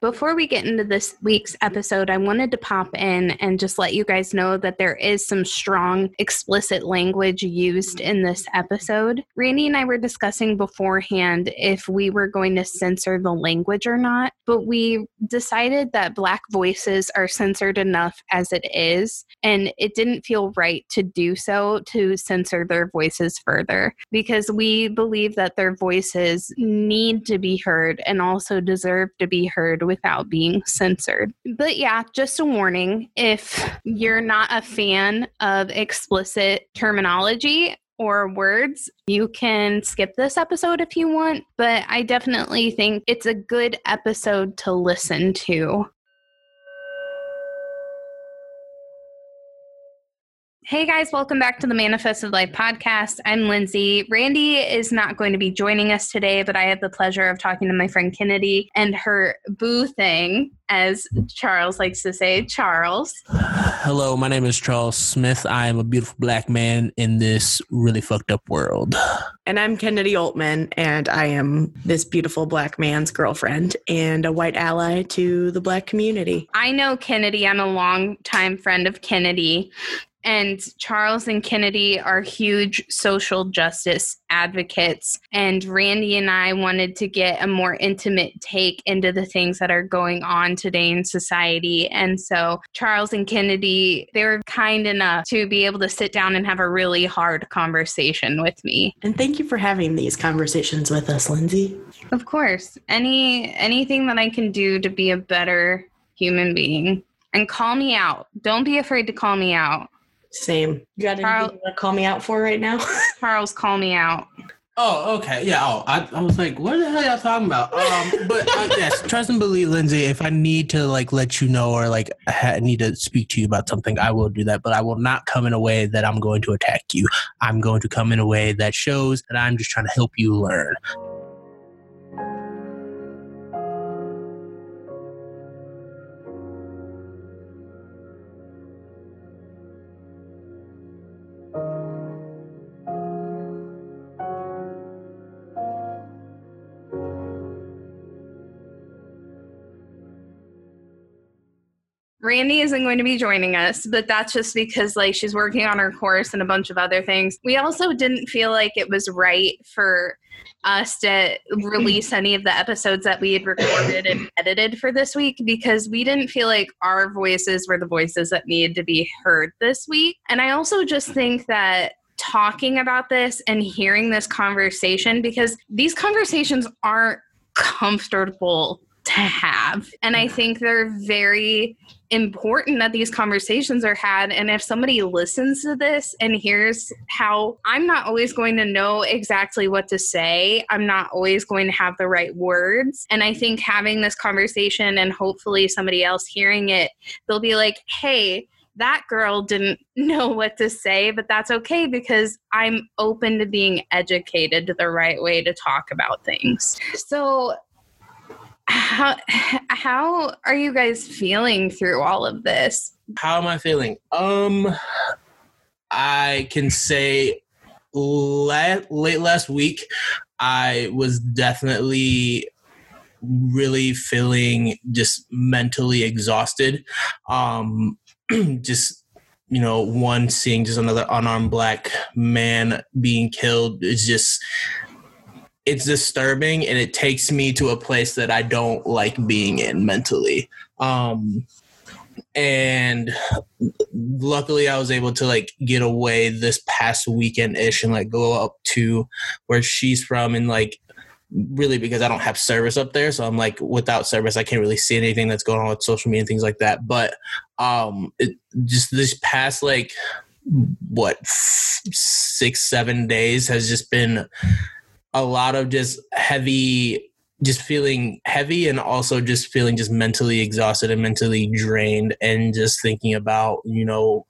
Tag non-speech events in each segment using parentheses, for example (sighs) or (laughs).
before we get into this week's episode, I wanted to pop in and just let you guys know that there is some strong, explicit language used in this episode. Randy and I were discussing beforehand if we were going to censor the language or not, but we decided that Black voices are censored enough as it is, and it didn't feel right to do so to censor their voices further because we believe that their voices need to be heard and also deserve to be heard without being censored. But yeah, just a warning if you're not a fan of explicit terminology, or words, you can skip this episode if you want, but I definitely think it's a good episode to listen to. Hey guys, welcome back to the Manifested Life podcast. I'm Lindsay. Randy is not going to be joining us today, but I have the pleasure of talking to my friend Kennedy and her boo thing, as Charles likes to say. Charles. Hello, my name is Charles Smith. I am a beautiful black man in this really fucked up world. And I'm Kennedy Altman, and I am this beautiful black man's girlfriend and a white ally to the black community. I know Kennedy. I'm a long-time friend of Kennedy. And Charles and Kennedy are huge social justice advocates. And Randy and I wanted to get a more intimate take into the things that are going on today in society. And so Charles and Kennedy, they were kind enough to be able to sit down and have a really hard conversation with me. And thank you for having these conversations with us, Lindsay. Of course. Any anything that I can do to be a better human being. And call me out. Don't be afraid to call me out. Same. You got anything Charles, you to call me out for right now? (laughs) Charles, call me out. Oh, okay. Yeah. Oh, I, I was like, what the hell y'all talking about? Um, but uh, (laughs) yes, trust and believe, Lindsay. If I need to like let you know or like I need to speak to you about something, I will do that. But I will not come in a way that I'm going to attack you. I'm going to come in a way that shows that I'm just trying to help you learn. Randy isn't going to be joining us, but that's just because like she's working on her course and a bunch of other things. We also didn't feel like it was right for us to release any of the episodes that we had recorded and edited for this week because we didn't feel like our voices were the voices that needed to be heard this week. And I also just think that talking about this and hearing this conversation because these conversations aren't comfortable to have. And I think they're very important that these conversations are had. And if somebody listens to this and hears how I'm not always going to know exactly what to say, I'm not always going to have the right words. And I think having this conversation and hopefully somebody else hearing it, they'll be like, hey, that girl didn't (laughs) know what to say, but that's okay because I'm open to being educated to the right way to talk about things. So, how how are you guys feeling through all of this? How am I feeling? Um I can say late, late last week I was definitely really feeling just mentally exhausted. Um (clears throat) just you know, one seeing just another unarmed black man being killed is just it's disturbing and it takes me to a place that I don't like being in mentally. Um, and luckily I was able to like get away this past weekend ish and like go up to where she's from and like really because I don't have service up there. So I'm like without service, I can't really see anything that's going on with social media and things like that. But um it, just this past like what six, seven days has just been a lot of just heavy just feeling heavy and also just feeling just mentally exhausted and mentally drained and just thinking about you know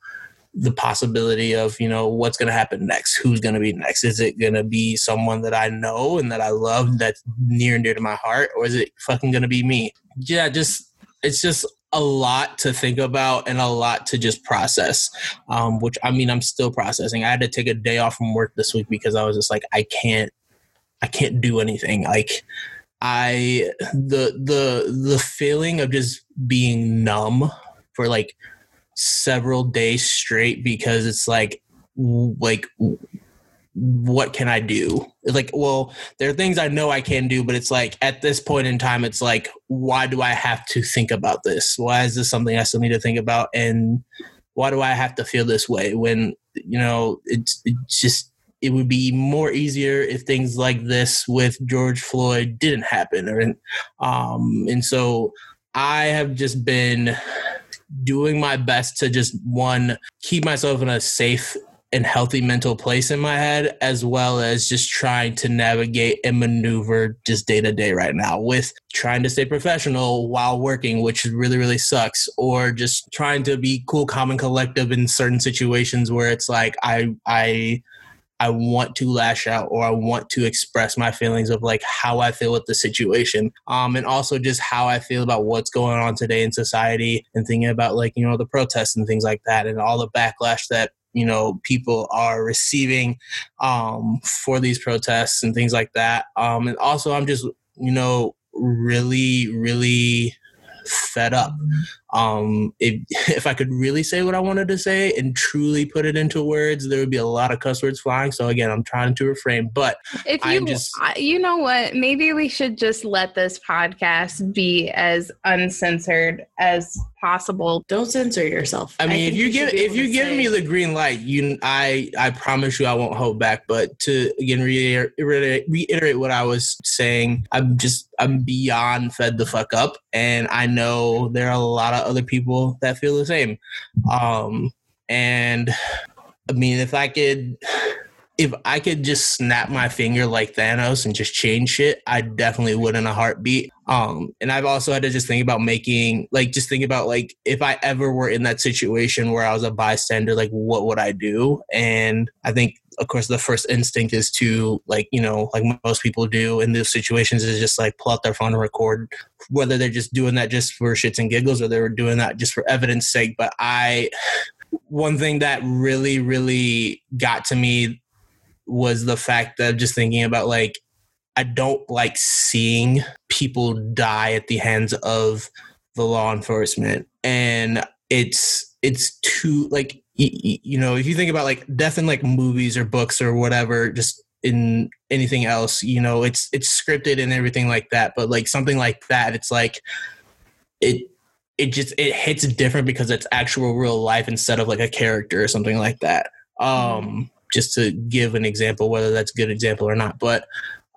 the possibility of you know what's going to happen next who's going to be next is it going to be someone that i know and that i love that's near and dear to my heart or is it fucking going to be me? Yeah just it's just a lot to think about and a lot to just process um, which i mean i'm still processing. I had to take a day off from work this week because i was just like i can't I can't do anything. Like I the the the feeling of just being numb for like several days straight because it's like like what can I do? Like, well, there are things I know I can do, but it's like at this point in time, it's like, why do I have to think about this? Why is this something I still need to think about? And why do I have to feel this way when, you know, it's, it's just, it would be more easier if things like this with George Floyd didn't happen. Or, um, and so I have just been doing my best to just one, keep myself in a safe and healthy mental place in my head, as well as just trying to navigate and maneuver just day to day right now with trying to stay professional while working, which really, really sucks, or just trying to be cool, calm, and collective in certain situations where it's like I, I, I want to lash out or I want to express my feelings of like how I feel with the situation. Um, and also just how I feel about what's going on today in society and thinking about like, you know, the protests and things like that and all the backlash that you know people are receiving um, for these protests and things like that. Um, and also, I'm just you know really really fed up. Um, if (laughs) if I could really say what I wanted to say and truly put it into words, there would be a lot of cuss words flying. So again, I'm trying to refrain. But if you, just, you know what, maybe we should just let this podcast be as uncensored as possible. Don't censor yourself. I mean, I if you give if you give me the green light, you I I promise you I won't hold back. But to again reiterate, reiterate what I was saying, I'm just I'm beyond fed the fuck up, and I know there are a lot of other people that feel the same. Um, and I mean, if I could if I could just snap my finger like Thanos and just change shit, I definitely would in a heartbeat. Um, and I've also had to just think about making, like, just think about like if I ever were in that situation where I was a bystander, like, what would I do? And I think, of course, the first instinct is to, like, you know, like most people do in those situations, is just like pull out their phone and record, whether they're just doing that just for shits and giggles or they were doing that just for evidence sake. But I, one thing that really, really got to me was the fact that just thinking about like I don't like seeing people die at the hands of the law enforcement. And it's it's too like you, know if you think about like death in like movies or books or whatever just in anything else you know it's it's scripted and everything like that. But like something like that it's like it it just it hits different because it's actual real life instead of like a character or something like that. Um just to give an example, whether that's a good example or not. But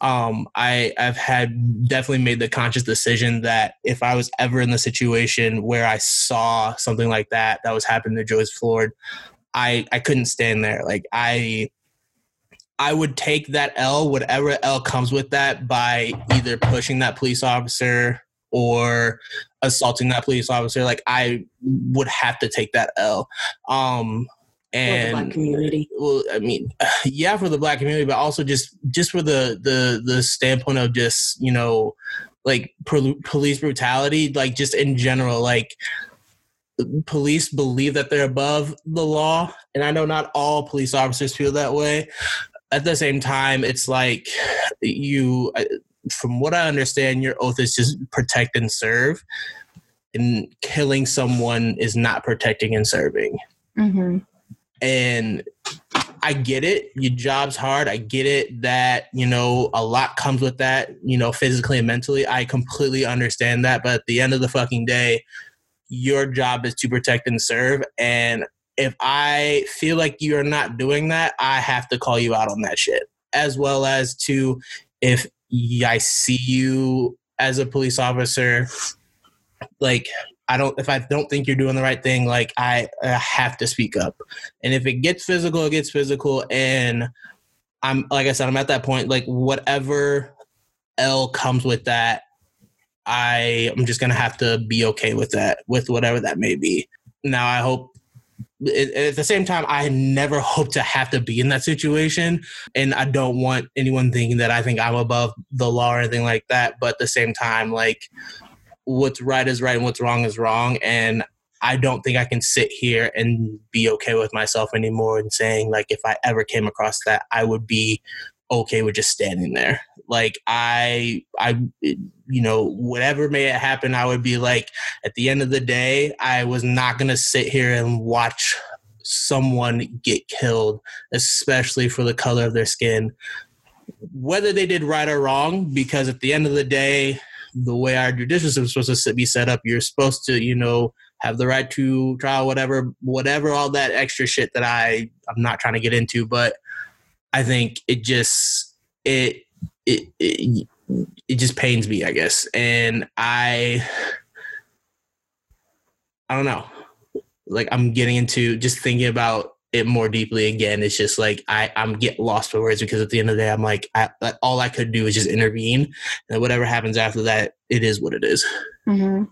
um, I, I've had definitely made the conscious decision that if I was ever in the situation where I saw something like that that was happening to George Floyd, I I couldn't stand there. Like I I would take that L, whatever L comes with that, by either pushing that police officer or assaulting that police officer. Like I would have to take that L. Um, and community. Well, I mean, (sighs) yeah, for the black community, but also just just for the the the standpoint of just you know, like police brutality, like just in general, like police believe that they're above the law, and I know not all police officers feel that way. At the same time, it's like you, from what I understand, your oath is just protect and serve, and killing someone is not protecting and serving. Mm-hmm and I get it. Your job's hard. I get it that, you know, a lot comes with that, you know, physically and mentally. I completely understand that. But at the end of the fucking day, your job is to protect and serve. And if I feel like you're not doing that, I have to call you out on that shit. As well as to if I see you as a police officer, like I don't if I don't think you're doing the right thing, like I, I have to speak up. And if it gets physical, it gets physical. And I'm like I said, I'm at that point. Like whatever L comes with that, I am just gonna have to be okay with that, with whatever that may be. Now I hope. At the same time, I never hope to have to be in that situation, and I don't want anyone thinking that I think I'm above the law or anything like that. But at the same time, like what's right is right and what's wrong is wrong. And I don't think I can sit here and be okay with myself anymore and saying like if I ever came across that, I would be okay with just standing there. Like I, I, you know, whatever may happen, I would be like, at the end of the day, I was not to sit here and watch someone get killed, especially for the color of their skin. Whether they did right or wrong, because at the end of the day, the way our judicial system is supposed to be set up, you're supposed to, you know, have the right to trial, whatever, whatever, all that extra shit that I I'm not trying to get into, but I think it just it it it, it just pains me, I guess, and I I don't know, like I'm getting into just thinking about it more deeply again. It's just like I I'm get lost for words because at the end of the day, I'm like I, all I could do is just intervene, and whatever happens after that, it is what it is. Mm-hmm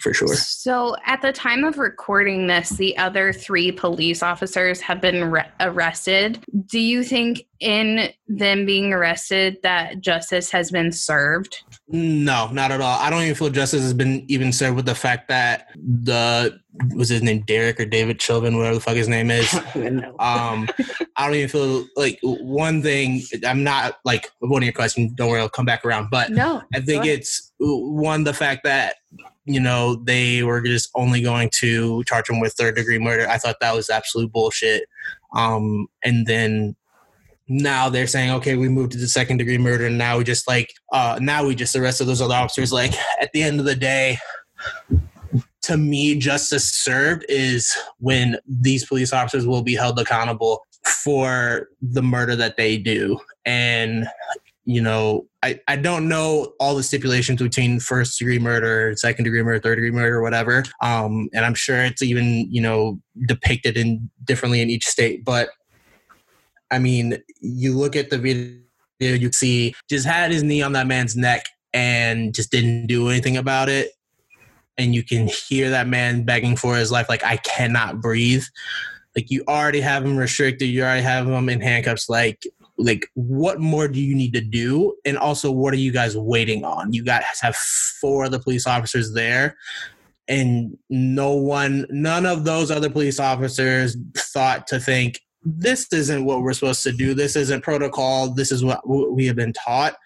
for sure. So, at the time of recording this, the other three police officers have been re- arrested. Do you think, in them being arrested, that justice has been served? No, not at all. I don't even feel justice has been even served with the fact that the was his name Derek or David Chauvin, whatever the fuck his name is. (laughs) um, I don't even feel like one thing. I'm not like one of your questions. Don't worry, I'll come back around. But no, I think it's one the fact that you know, they were just only going to charge him with third degree murder. I thought that was absolute bullshit. Um, and then now they're saying, okay, we moved to the second degree murder, and now we just like, uh, now we just arrested those other officers. Like at the end of the day, to me, justice served is when these police officers will be held accountable for the murder that they do. And you know, I, I don't know all the stipulations between first degree murder, second degree murder, third degree murder, whatever. Um, and I'm sure it's even, you know, depicted in differently in each state. But I mean, you look at the video, you see just had his knee on that man's neck and just didn't do anything about it. And you can hear that man begging for his life, like, I cannot breathe. Like, you already have him restricted, you already have him in handcuffs. Like, like what more do you need to do and also what are you guys waiting on you guys have four other police officers there and no one none of those other police officers thought to think this isn't what we're supposed to do this isn't protocol this is what we have been taught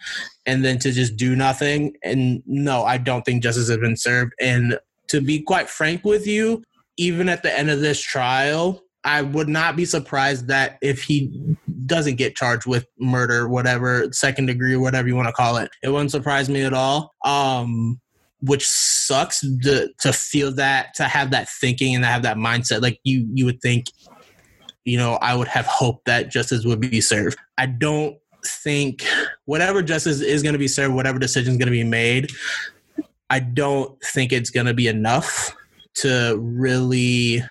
and then to just do nothing and no i don't think justice has been served and to be quite frank with you even at the end of this trial I would not be surprised that if he doesn't get charged with murder, whatever, second degree, whatever you want to call it, it wouldn't surprise me at all. Um, which sucks to to feel that, to have that thinking and to have that mindset. Like you, you would think, you know, I would have hoped that justice would be served. I don't think whatever justice is going to be served, whatever decision is going to be made, I don't think it's going to be enough to really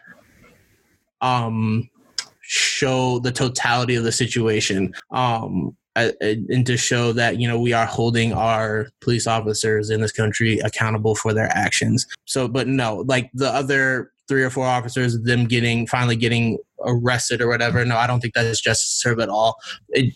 um, show the totality of the situation. Um, and to show that you know we are holding our police officers in this country accountable for their actions so but no like the other three or four officers them getting finally getting arrested or whatever no i don't think that is justice served at all it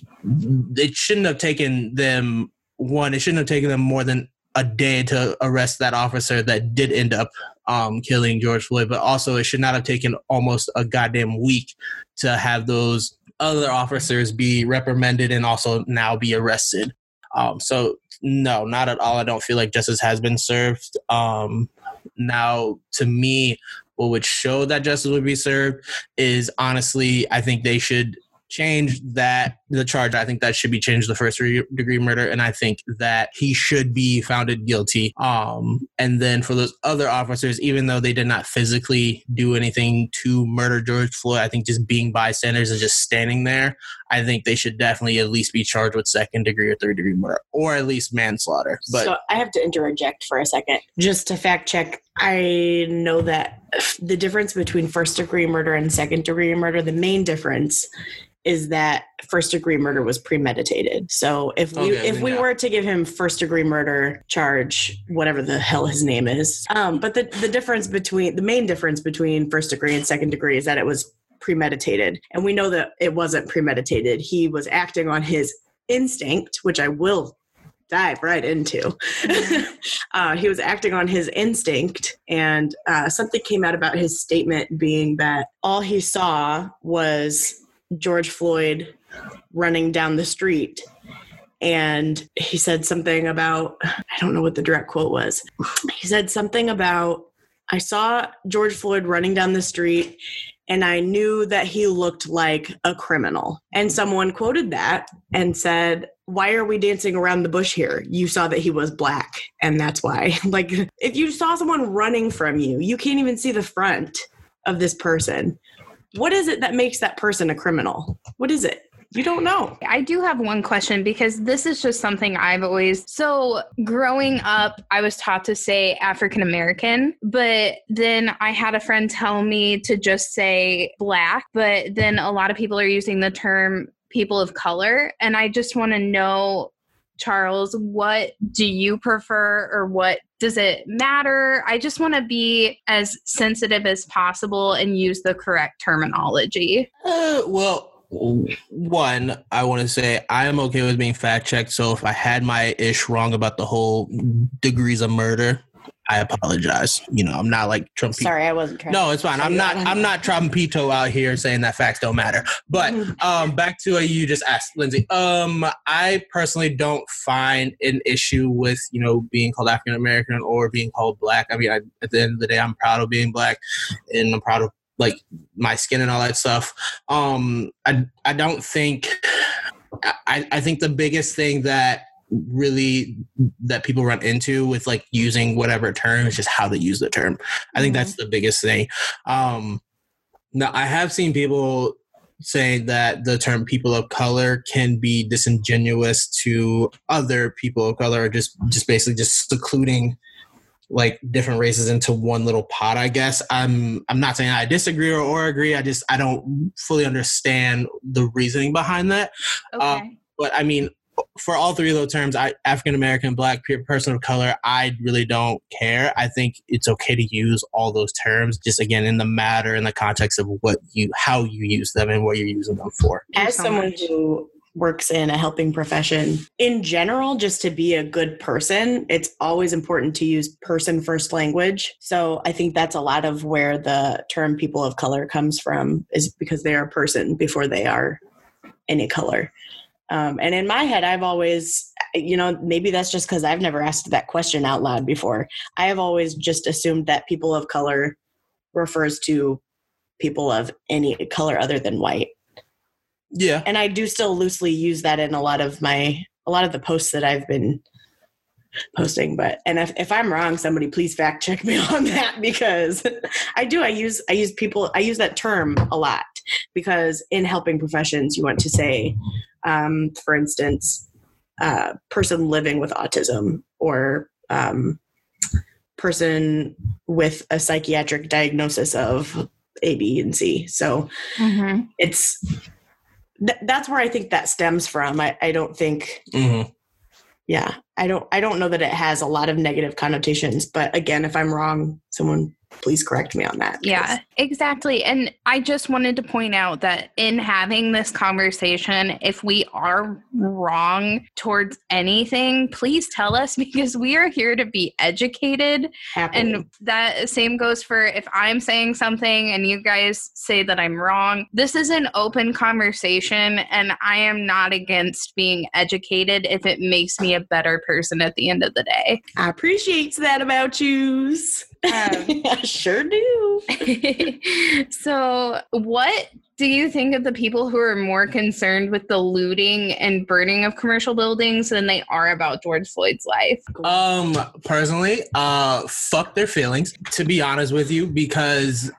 it shouldn't have taken them one it shouldn't have taken them more than a day to arrest that officer that did end up um, killing George Floyd, but also it should not have taken almost a goddamn week to have those other officers be reprimanded and also now be arrested. Um, so no, not at all. I don't feel like justice has been served. Um, now, to me, what would show that justice would be served is honestly, I think they should change that the charge. I think that should be changed to first degree murder, and I think that he should be founded guilty. Um, and then for those other officers, even though they did not physically do anything to murder George Floyd, I think just being bystanders and just standing there, I think they should definitely at least be charged with second degree or third degree murder, or at least manslaughter. But so I have to interject for a second, just to fact check. I know that the difference between first degree murder and second degree murder, the main difference is that first degree murder was premeditated. So if we okay, if we yeah. were to give him first degree murder charge, whatever the hell his name is, um, but the the difference between the main difference between first degree and second degree is that it was premeditated, and we know that it wasn't premeditated. He was acting on his instinct, which I will dive right into. (laughs) uh, he was acting on his instinct, and uh, something came out about his statement being that all he saw was George Floyd running down the street and he said something about I don't know what the direct quote was. He said something about I saw George Floyd running down the street and I knew that he looked like a criminal. And someone quoted that and said, Why are we dancing around the bush here? You saw that he was black, and that's why. (laughs) like, if you saw someone running from you, you can't even see the front of this person. What is it that makes that person a criminal? What is it? You don't know. I do have one question because this is just something I've always. So, growing up, I was taught to say African American, but then I had a friend tell me to just say black, but then a lot of people are using the term people of color. And I just want to know Charles, what do you prefer or what does it matter? I just want to be as sensitive as possible and use the correct terminology. Uh, well, one, I want to say I am okay with being fact checked. So if I had my ish wrong about the whole degrees of murder, I apologize. You know, I'm not like Trump. Sorry, I wasn't trying. No, it's fine. I'm not. I'm not Trumpito out here saying that facts don't matter. But (laughs) um, back to what you just asked, Lindsay. Um, I personally don't find an issue with you know being called African American or being called black. I mean, I, at the end of the day, I'm proud of being black, and I'm proud of like my skin and all that stuff. Um, I I don't think. I, I think the biggest thing that really that people run into with like using whatever term is just how they use the term. I think mm-hmm. that's the biggest thing. Um, now I have seen people saying that the term people of color can be disingenuous to other people of color, or just just basically just secluding like different races into one little pot i guess i'm i'm not saying i disagree or, or agree i just i don't fully understand the reasoning behind that okay. Uh, but i mean for all three of those terms, I African American, Black, person of color, I really don't care. I think it's okay to use all those terms, just again in the matter, in the context of what you, how you use them, and what you're using them for. As someone who works in a helping profession. In general just to be a good person it's always important to use person first language. So i think that's a lot of where the term people of color comes from is because they are a person before they are any color. Um, and in my head i've always you know maybe that's just because i've never asked that question out loud before. I have always just assumed that people of color refers to people of any color other than white yeah. And I do still loosely use that in a lot of my a lot of the posts that I've been posting but and if, if i'm wrong somebody please fact check me (laughs) on that because i do i use i use people i use that term a lot because in helping professions you want to say um, for instance uh, person living with autism or um, person with a psychiatric diagnosis of a b and c so mm-hmm. it's th- that's where I think that stems from. I, I don't think, mm-hmm. yeah, I don't, I don't know that it has a lot of negative connotations. But again, if I'm wrong, someone please correct me on that. Yeah, exactly. And I just wanted to point out that in having this conversation, if we are wrong towards anything, please tell us (laughs) because we are here to be educated. Happily. And that same goes for if I'm saying something and you guys say that I'm wrong. This is an open conversation, and I am not against being educated if it makes me a better person at the end of the day. I appreciate that about you. Um, (laughs) I sure do. (laughs) so, what do you think of the people who are more concerned with the looting and burning of commercial buildings than they are about George Floyd's life? Um, personally, uh, fuck their feelings. To be honest with you, because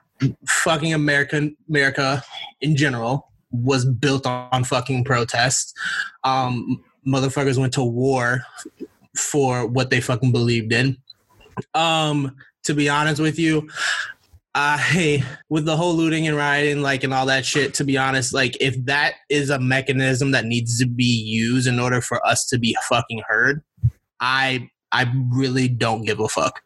fucking American America in general was built on fucking protests. Um, motherfuckers went to war for what they fucking believed in. Um, to be honest with you. I with the whole looting and rioting, like and all that shit. To be honest, like if that is a mechanism that needs to be used in order for us to be fucking heard, I I really don't give a fuck.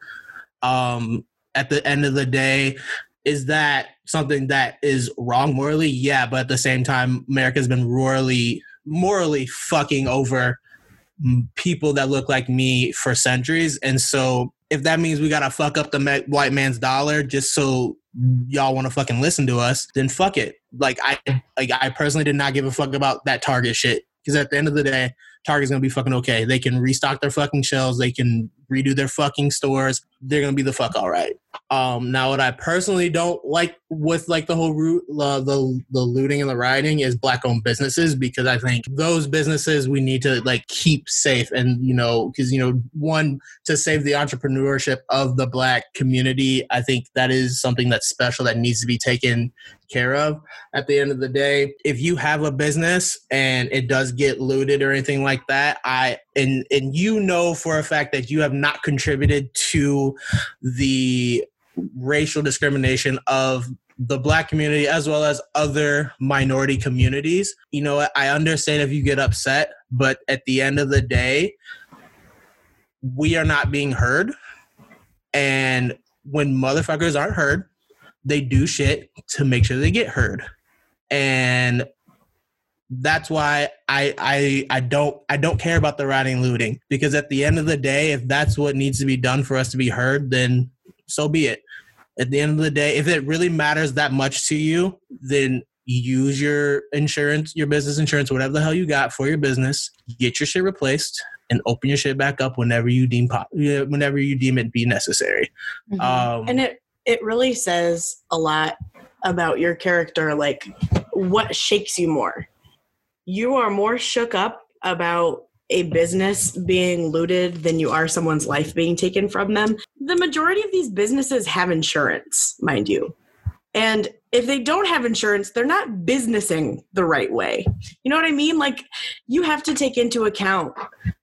Um, at the end of the day, is that something that is wrong morally? Yeah, but at the same time, America's been morally morally fucking over people that look like me for centuries, and so if that means we gotta fuck up the white man's dollar just so y'all want to fucking listen to us, then fuck it. Like I, like I personally did not give a fuck about that Target shit because at the end of the day, Target's gonna be fucking okay. They can restock their fucking shelves. They can redo their fucking stores. They're gonna be the fuck all right. Um, now, what I personally don't like with like the whole root, the the looting and the rioting is black owned businesses because I think those businesses we need to like keep safe and you know because you know one to save the entrepreneurship of the black community. I think that is something that's special that needs to be taken care of at the end of the day if you have a business and it does get looted or anything like that i and and you know for a fact that you have not contributed to the racial discrimination of the black community as well as other minority communities. You know i understand if you get upset but at the end of the day we are not being heard. And when motherfuckers aren't heard they do shit to make sure they get heard. And that's why I I I don't I don't care about the rioting looting because at the end of the day, if that's what needs to be done for us to be heard, then so be it. At the end of the day, if it really matters that much to you, then use your insurance, your business insurance, whatever the hell you got for your business, get your shit replaced, and open your shit back up whenever you deem whenever you deem it be necessary. Mm-hmm. Um, and it it really says a lot about your character like what shakes you more you are more shook up about a business being looted than you are someone's life being taken from them. The majority of these businesses have insurance mind you. And if they don't have insurance they're not businessing the right way. You know what i mean? Like you have to take into account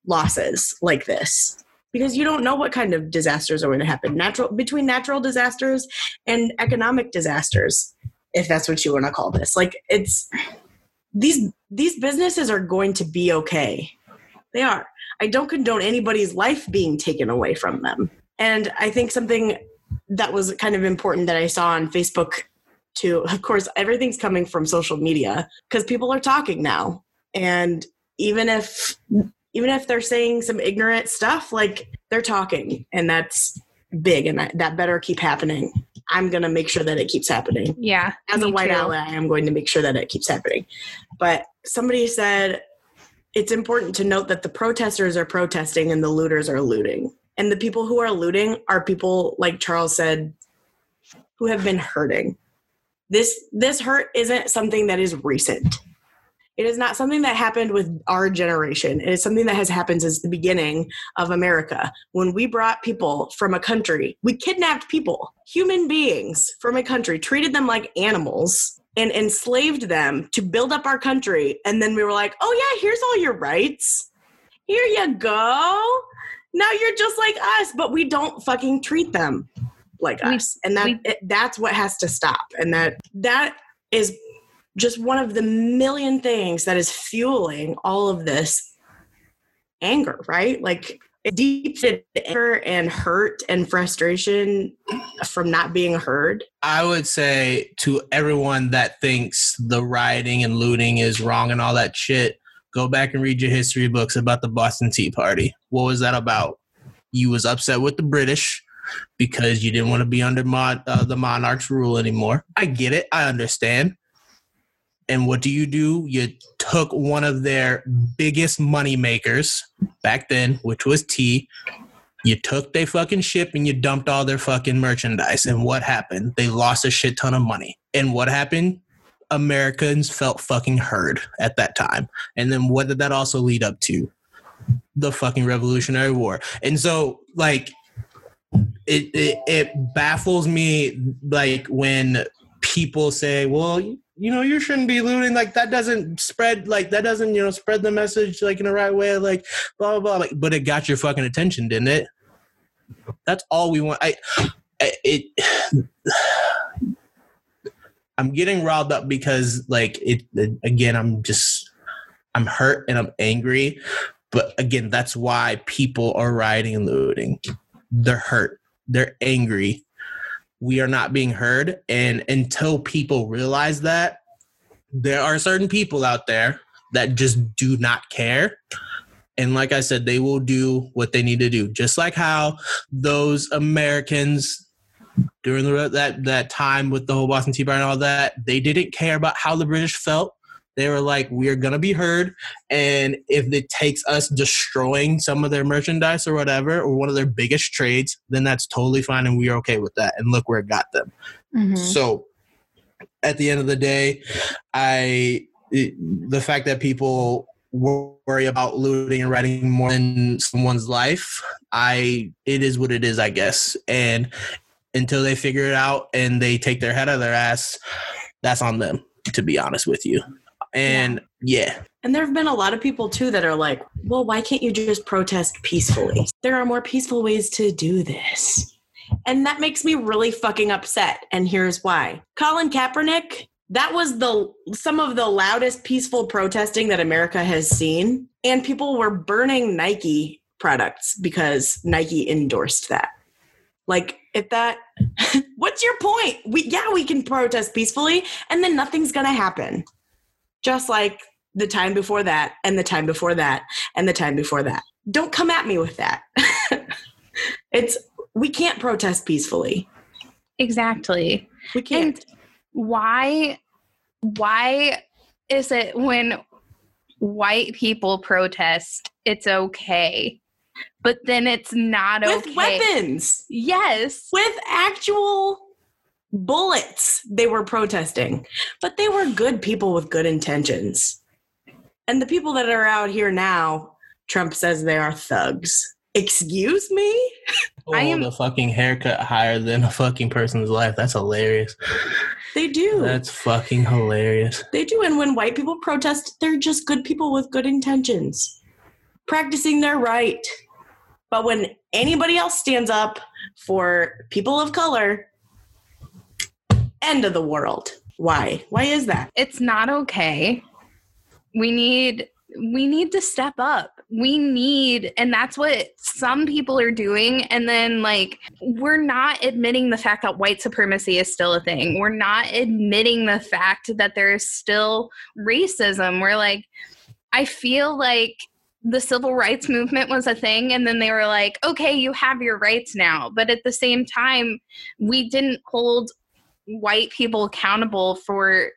losses like this because you don't know what kind of disasters are going to happen. Natural between natural disasters and economic disasters if that's what you want to call this. Like it's these these businesses are going to be okay they are i don't condone anybody's life being taken away from them and i think something that was kind of important that i saw on facebook too of course everything's coming from social media because people are talking now and even if even if they're saying some ignorant stuff, like they're talking, and that's big, and that, that better keep happening. I'm going to make sure that it keeps happening. Yeah. As a white too. ally, I am going to make sure that it keeps happening. But somebody said it's important to note that the protesters are protesting and the looters are looting. And the people who are looting are people, like Charles said, who have been hurting. This this hurt isn't something that is recent. It is not something that happened with our generation. It is something that has happened since the beginning of America. When we brought people from a country, we kidnapped people, human beings from a country, treated them like animals, and enslaved them to build up our country. And then we were like, oh, yeah, here's all your rights. Here you go. Now you're just like us, but we don't fucking treat them like we, us. And that we, it, that's what has to stop. And that that is just one of the million things that is fueling all of this anger, right? Like deep anger and hurt and frustration from not being heard. I would say to everyone that thinks the rioting and looting is wrong and all that shit, go back and read your history books about the Boston Tea Party. What was that about? You was upset with the British because you didn't want to be under mon- uh, the monarch's rule anymore. I get it. I understand. And what do you do? You took one of their biggest money makers back then, which was tea. You took their fucking ship and you dumped all their fucking merchandise. And what happened? They lost a shit ton of money. And what happened? Americans felt fucking heard at that time. And then what did that also lead up to? The fucking Revolutionary War. And so, like, it, it, it baffles me, like, when people say, well, you know, you shouldn't be looting. Like that doesn't spread. Like that doesn't, you know, spread the message like in the right way. Like blah blah blah. Like, but it got your fucking attention, didn't it? That's all we want. I, I it. (sighs) I'm getting riled up because like it, again. I'm just I'm hurt and I'm angry. But again, that's why people are rioting and looting. They're hurt. They're angry we are not being heard. And until people realize that, there are certain people out there that just do not care. And like I said, they will do what they need to do. Just like how those Americans during the, that that time with the whole Boston Tea Party and all that, they didn't care about how the British felt. They were like, we're going to be heard. And if it takes us destroying some of their merchandise or whatever, or one of their biggest trades, then that's totally fine. And we are okay with that. And look where it got them. Mhm. So at the end of the day, I the fact that people worry about looting and writing more than someone's life, I it is what it is, I guess. And until they figure it out and they take their head out of their ass, that's on them, to be honest with you. And yeah, And there have been a lot of people too that are like, well, why can't you just protest peacefully? There are more peaceful ways to do this. And that makes me really fucking upset. And here's why. Colin Kaepernick, that was the some of the loudest peaceful protesting that America has seen. And people were burning Nike products because Nike endorsed that. Like, if that (laughs) what's your point? We yeah, we can protest peacefully and then nothing's gonna happen. Just like the time before that and the time before that and the time before that. Don't come at me with that. (laughs) it's we can't protest peacefully. Exactly. We can't. And why why is it when white people protest it's okay but then it's not with okay with weapons, yes with actual bullets, they were protesting. But they were good people with good intentions. And the people that are out here now, Trump says they are thugs. Excuse me? I I am- the fucking haircut higher than a fucking person's life. That's hilarious. They do. That's fucking hilarious. They do. And when white people protest, they're just good people with good intentions, practicing their right. But when anybody else stands up for people of color, end of the world. Why? Why is that? it's not okay we need we need to step up we need and that's what some people are doing and then like we're not admitting the fact that white supremacy is still a thing we're not admitting the fact that there is still racism we're like i feel like the civil rights movement was a thing and then they were like okay you have your rights now but at the same time we didn't hold white people accountable for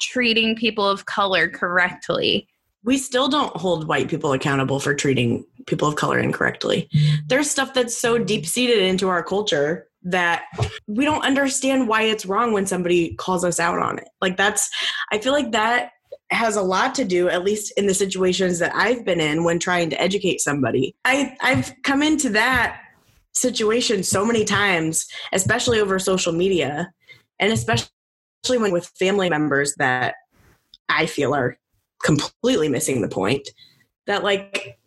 treating people of color correctly. We still don't hold white people accountable for treating people of color incorrectly. Mm-hmm. There's stuff that's so deep seated into our culture that we don't understand why it's wrong when somebody calls us out on it. Like, that's, I feel like that has a lot to do at least in the situations that I've been in when trying to educate somebody. I I've come into that situation so many times, especially over social media and especially when with family members that I feel are completely missing the point that like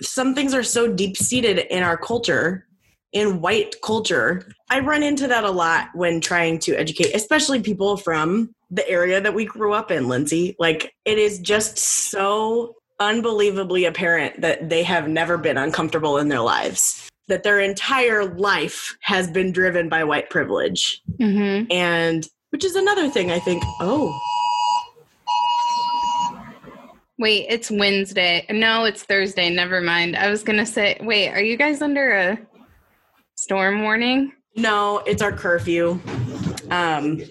some things are so deep seated in our culture in white culture. I run into that a lot when trying to educate especially people from the area that we grew up in lindsay. Like it is just so unbelievably apparent that they have never been uncomfortable in their lives that their entire life has been driven by white privilege Mm-hmm. and which is another thing i think oh Wait, it's Wednesday. No, it's Thursday. Never mind. I was going to say, wait, are you guys under a storm warning? No, it's our curfew. Um,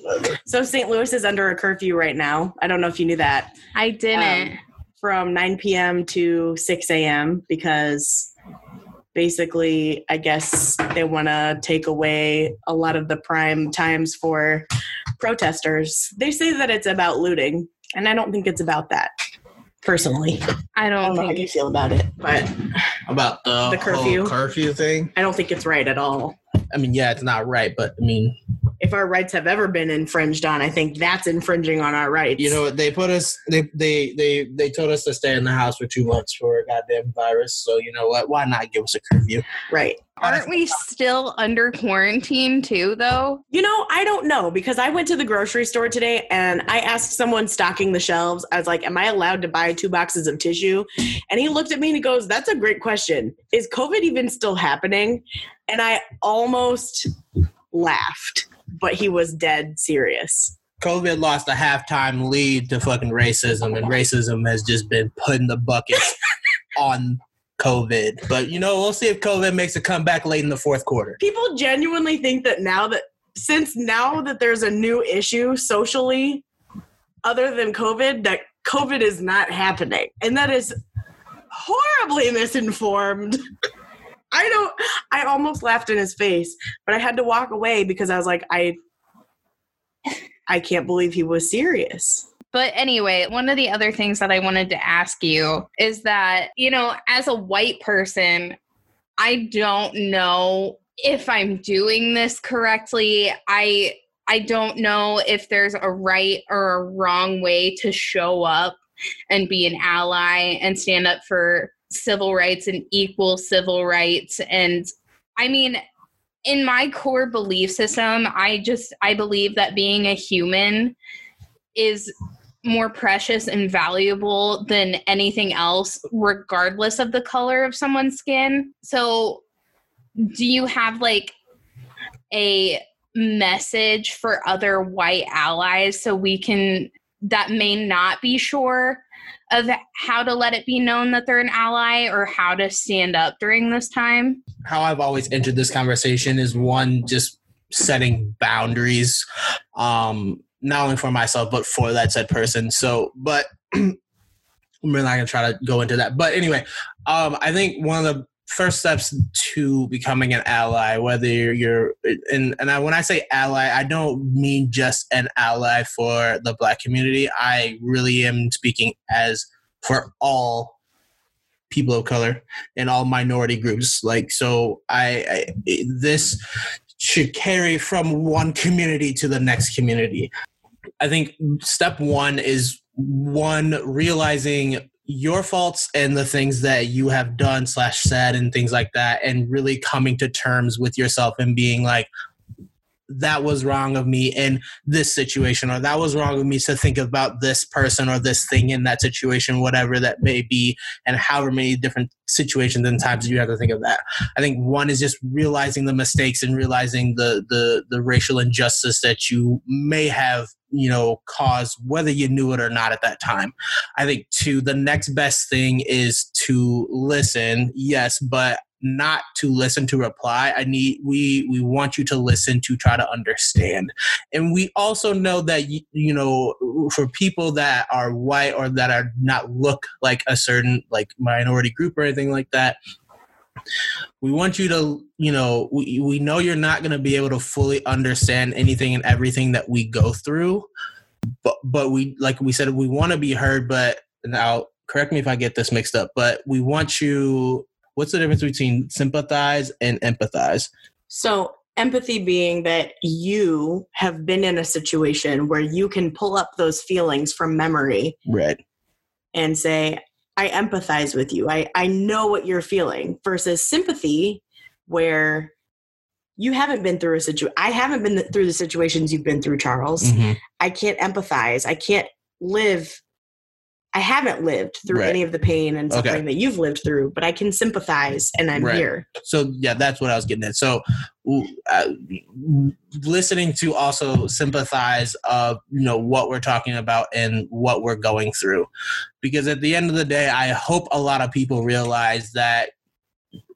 so St. Louis is under a curfew right now. I don't know if you knew that. I didn't. Um, from 9 p.m. to 6 a.m. because basically, I guess they want to take away a lot of the prime times for protesters. They say that it's about looting, and I don't think it's about that. Personally, I I don't don't know how you feel about it, but About the, The curfew. whole curfew thing. I don't think it's right at all. I mean, yeah, it's not right, but I mean, If our rights have ever been infringed on, I think that's infringing on our rights. you know? They put us. They they they they told us to stay in the house for two months for a goddamn virus. So you know what? Why not give us a curfew? right? Aren't we still under quarantine too, though? You know, I don't know because I went to the grocery store today and I asked someone stocking the shelves, I was like, Am I allowed to buy two boxes of tissue? And he looked at me and he goes, That's a great question. Is COVID even still happening? And I almost laughed, but he was dead serious. COVID lost a halftime lead to fucking racism, and racism has just been putting the buckets (laughs) on COVID. But you know, we'll see if COVID makes a comeback late in the fourth quarter. People genuinely think that now that, since now that there's a new issue socially other than COVID that COVID is not happening. And that is horribly misinformed. (laughs) I don't I almost laughed in his face, but I had to walk away because I was like I I can't believe he was serious. But anyway, one of the other things that I wanted to ask you is that, you know, as a white person, I don't know if I'm doing this correctly. I I don't know if there's a right or a wrong way to show up and be an ally and stand up for civil rights and equal civil rights and I mean in my core belief system, I just I believe that being a human is more precious and valuable than anything else regardless of the color of someone's skin. So do you have like a message for other white allies so we can that may not be sure of how to let it be known that they're an ally or how to stand up during this time? How I've always entered this conversation is one just setting boundaries um not only for myself but for that said person so but (clears throat) we're not gonna try to go into that but anyway um i think one of the first steps to becoming an ally whether you're and and I, when i say ally i don't mean just an ally for the black community. I really am speaking as for all people of color and all minority groups. Like so i, I this should carry from one community to the next community. I think step one is one realizing your faults and the things that you have done slash said and things like that and really coming to terms with yourself and being like that was wrong of me in this situation or that was wrong of me to think about this person or this thing in that situation whatever that may be and however many different situations and times you have to think of that. I think one is just realizing the mistakes and realizing the the the racial injustice that you may have you know cause whether you knew it or not at that time. I think two the next best thing is to listen yes but not to listen to reply. I need we we want you to listen to try to understand. And we also know that you know for people that are white or that are not look like a certain like minority group or anything like that we want you to you know we, we know you're not going to be able to fully understand anything and everything that we go through but but we like we said we want to be heard but now correct me if i get this mixed up but we want you what's the difference between sympathize and empathize? So, empathy being that you have been in a situation where you can pull up those feelings from memory. Right. And say, I empathize with you. I, I know what you're feeling versus sympathy where you haven't been through a situation. I haven't been through the situations you've been through, Charles. Mm-hmm. I can't empathize. I can't live I haven't lived through right. any of the pain and suffering okay. that you've lived through, but I can sympathize and I'm right. here. So yeah, that's what I was getting at. So uh, listening to also sympathize of you know what we're talking about and what we're going through, because at the end of the day, I hope a lot of people realize that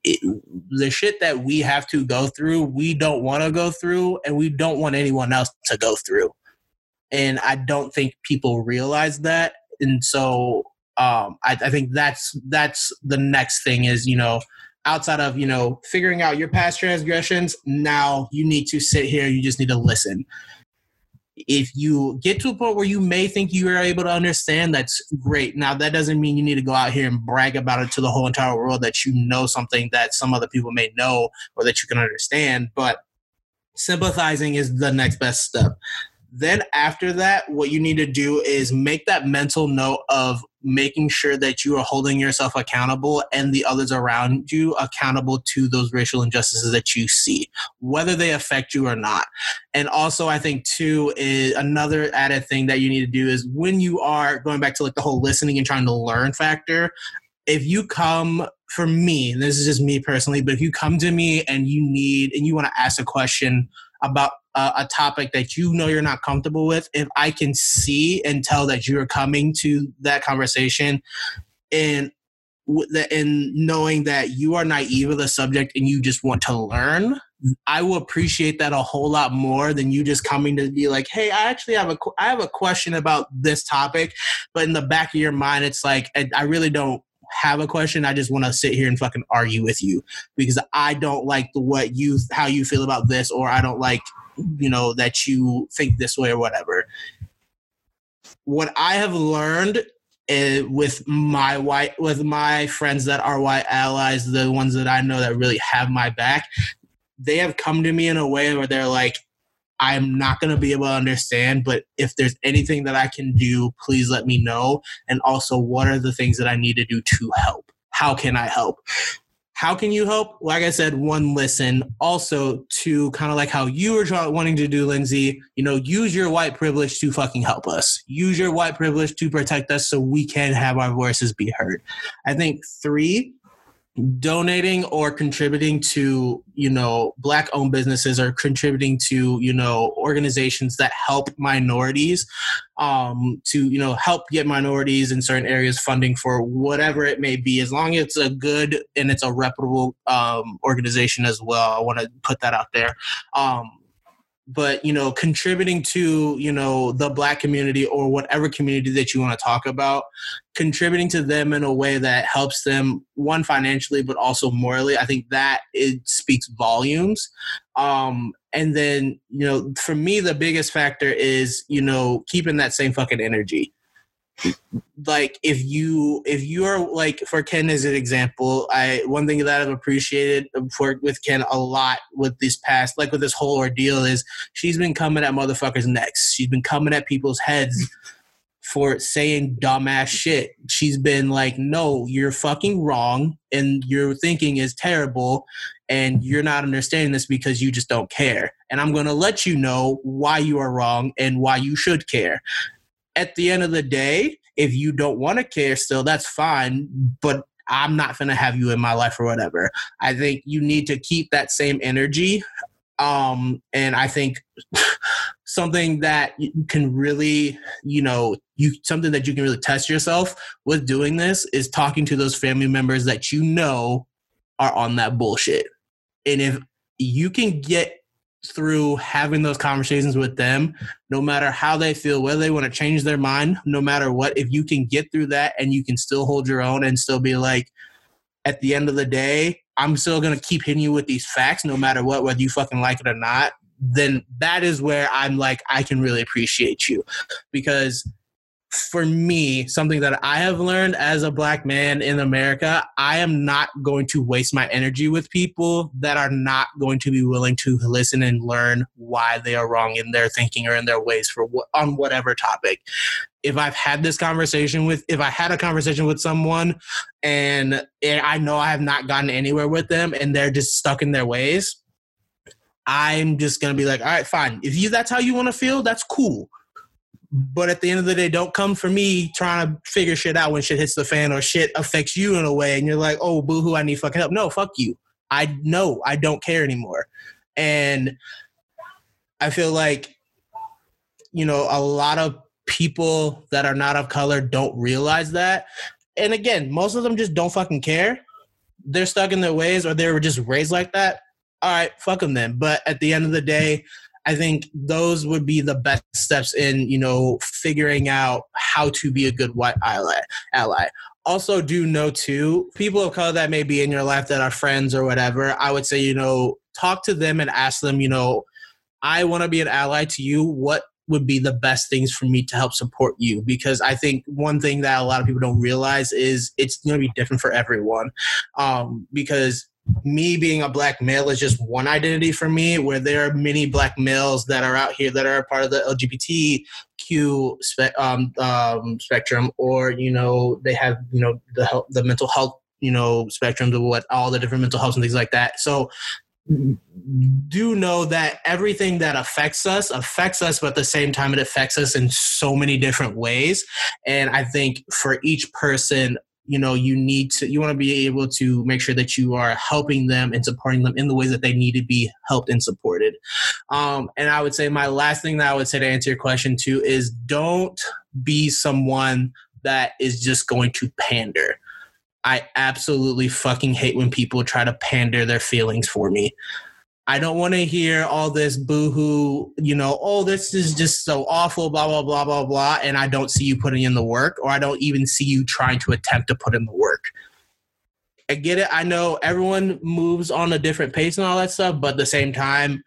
it, the shit that we have to go through, we don't want to go through, and we don't want anyone else to go through. And I don't think people realize that and so um, I, I think that's that's the next thing is you know outside of you know figuring out your past transgressions now you need to sit here you just need to listen. If you get to a point where you may think you are able to understand that's great. Now that doesn't mean you need to go out here and brag about it to the whole entire world that you know something that some other people may know or that you can understand but sympathizing is the next best step then after that, what you need to do is make that mental note of making sure that you are holding yourself accountable and the others around you accountable to those racial injustices that you see, whether they affect you or not. And also, I think too is another added thing that you need to do is when you are going back to like the whole listening and trying to learn factor. If you come for me, this is just me personally, but if you come to me and you need and you want to ask a question about a, a topic that you know you're not comfortable with, if I can see and tell that you're coming to that conversation and and knowing that you are naive of the subject and you just want to learn I will appreciate that a whole lot more than you just coming to be like, "Hey, I actually have a I have a question about this topic," but in the back of your mind, it's like I, I really don't have a question. I just want to sit here and fucking argue with you because I don't like the what you how you feel about this, or I don't like you know that you think this way or whatever. What I have learned uh, with my white with my friends that are white allies, the ones that I know that really have my back, they have come to me in a way where they're like, I'm not going to be able to understand, but if there's anything that I can do, please let me know. And also, what are the things that I need to do to help? How can I help? How can you help? Like I said, one, listen. Also, to kind of like how you were wanting to do, Lindsay, you know, use your white privilege to fucking help us. Use your white privilege to protect us so we can have our voices be heard. I think three, donating or contributing to you know black owned businesses or contributing to you know organizations that help minorities um, to you know help get minorities in certain areas funding for whatever it may be as long as it's a good and it's a reputable um, organization as well. I want to put that out there. Um, but you know contributing to you know the black community or whatever community that you want to talk about contributing to them in a way that helps them one financially but also morally i think that it speaks volumes. Um and then you know for me the biggest factor is you know keeping that same fucking energy like if you if you're like for ken as an example i one thing that i've appreciated for with ken a lot with this past like with this whole ordeal is she's been coming at motherfuckers necks she's been coming at people's heads (laughs) for saying dumbass shit. She's been like no you're fucking wrong and your thinking is terrible and you're not understanding this because you just don't care and i'm going to let you know why you are wrong and why you should care at the end of the day, if you don't want to care still, that's fine. But I'm not going to have you in my life or whatever. I think you need to keep that same energy. Um, and I think (laughs) something that you can really, you know, you something that you can really test yourself with doing this is talking to those family members that you know are on that bullshit. And if you can get through having those conversations with them, no matter how they feel, whether they want to change their mind, no matter what, if you can get through that and you can still hold your own and still be like, at the end of the day, I'm still going to keep hitting you with these facts no matter what, whether you fucking like it or not, then that is where I'm like, I can really appreciate you. Because for me, something that I have learned as a black man in America, I am not going to waste my energy with people that are not going to be willing to listen and learn why they are wrong in their thinking or in their ways for what, on whatever topic. If I've had this conversation with, if I had a conversation with someone and I know I have not gotten anywhere with them and they're just stuck in their ways, I'm just gonna be like, all right, fine. If you that's how you want to feel, that's cool but at the end of the day, don't come for me trying to figure shit out when shit hits the fan or shit affects you in a way and you're like, oh, boo hoo, I need fucking help. No, fuck you. I know I don't care anymore. And I feel like, you know, a lot of people that are not of color don't realize that. And again, most of them just don't fucking care. They're stuck in their ways or they were just raised like that. All right, fuck them then. But at the end of the day, I think those would be the best steps in, you know, figuring out how to be a good white ally. ally. Also, do know too, people of color that may be in your life that are friends or whatever, I would say, you know, talk to them and ask them, you know, I want to be an ally to you. What would be the best things for me to help support you because i think one thing that a lot of people don't realize is it's going to be different for everyone um, because me being a black male is just one identity for me where there are many black males that are out here that are part of the lgbtq spe- um, um, spectrum or you know they have you know the health, the mental health you know spectrum to what all the different mental health and things like that so do know that everything that affects us affects us, but at the same time, it affects us in so many different ways. And I think for each person, you know you need to you want to be able to make sure that you are helping them and supporting them in the ways that they need to be helped and supported. Um, and i would say my last thing that i would say to answer your question too is don't be someone that is just going to pander. I absolutely fucking hate when people try to pander their feelings for me I don't want to hear all this boohoo, you know, oh, this is just so awful, blah, blah, blah, blah, blah. And I don't see you putting in the work, or I don't even see you trying to attempt to put in the work. I get it. I know everyone moves on a different pace and all that stuff, but at the same time,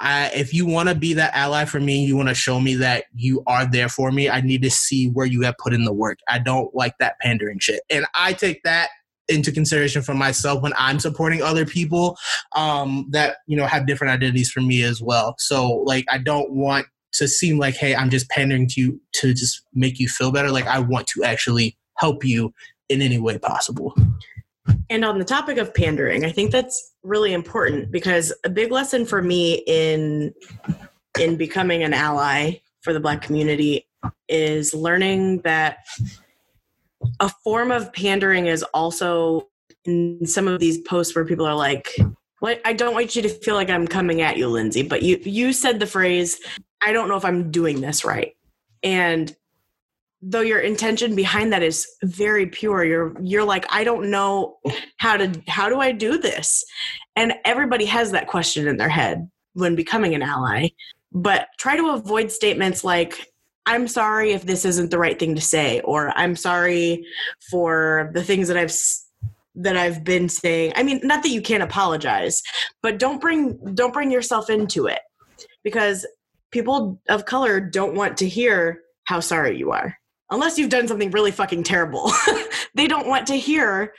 I, if you want to be that ally for me, you want to show me that you are there for me. I need to see where you have put in the work. I don't like that pandering shit, and I take that into consideration for myself when I'm supporting other people um, that you know have different identities from me as well. So like I don't want to seem like hey I'm just pandering to you to just make you feel better. Like I want to actually help you in any way possible. And on the topic of pandering, I think that's really important because a big lesson for me in in becoming an ally for the black community is learning that a form of pandering is also in some of these posts where people are like, "What? I don't want you to feel like I'm coming at you, Lindsay." But you you said the phrase, "I don't know if I'm doing this right," and though your intention behind that is very pure you're you're like i don't know how to how do i do this and everybody has that question in their head when becoming an ally but try to avoid statements like I'm sorry if this isn't the right thing to say, or I'm sorry for the things that I've that I've been saying. I mean, not that you can't apologize, but don't bring don't bring yourself into it because people of color don't want to hear how sorry you are unless you've done something really fucking terrible. (laughs) they don't want to hear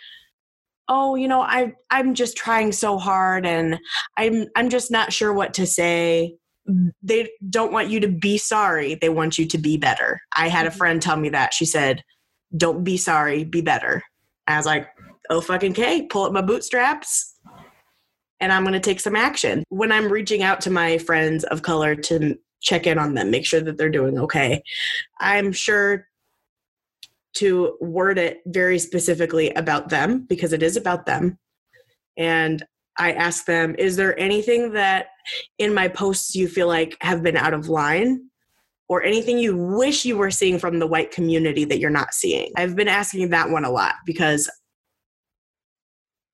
oh you know i i'm just trying so hard and i'm i'm just not sure what to say they don't want you to be sorry they want you to be better. I had a mm-hmm. friend tell me that. She said don't be sorry be better. I was like oh fucking k pull up my bootstraps and i'm going to take some action. When i'm reaching out to my friends of color to check in on them make sure that they're doing okay i'm sure to word it very specifically about them because it is about them. And I ask them, is there anything that in my posts you feel like have been out of line? Or anything you wish you were seeing from the white community that you're not seeing? I've been asking that one a lot because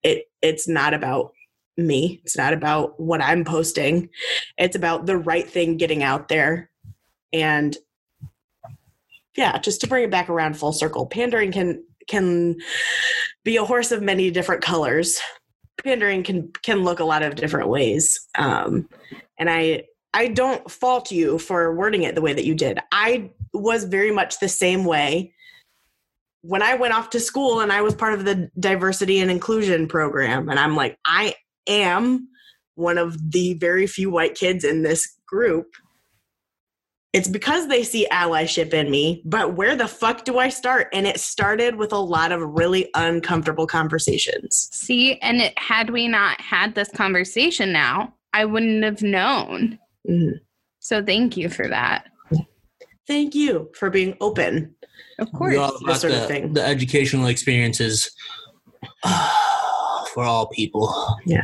it it's not about me. It's not about what I'm posting. It's about the right thing getting out there. And yeah, just to bring it back around full circle, pandering can can be a horse of many different colors pandering can can look a lot of different ways. Um, and i i don't fault you for wording it the way that you did. I was very much the same way when i went off to school and i was part of the diversity and inclusion program. And i'm like i am one of the very few white kids in this group it's because they see allyship in me, but where the fuck do I start? And it started with a lot of really uncomfortable conversations. See, and it, had we not had this conversation now, I wouldn't have known. Mm-hmm. So thank you for that. Thank you for being open. Of course. This sort the, of thing. the educational experiences (sighs) for all people. Yeah.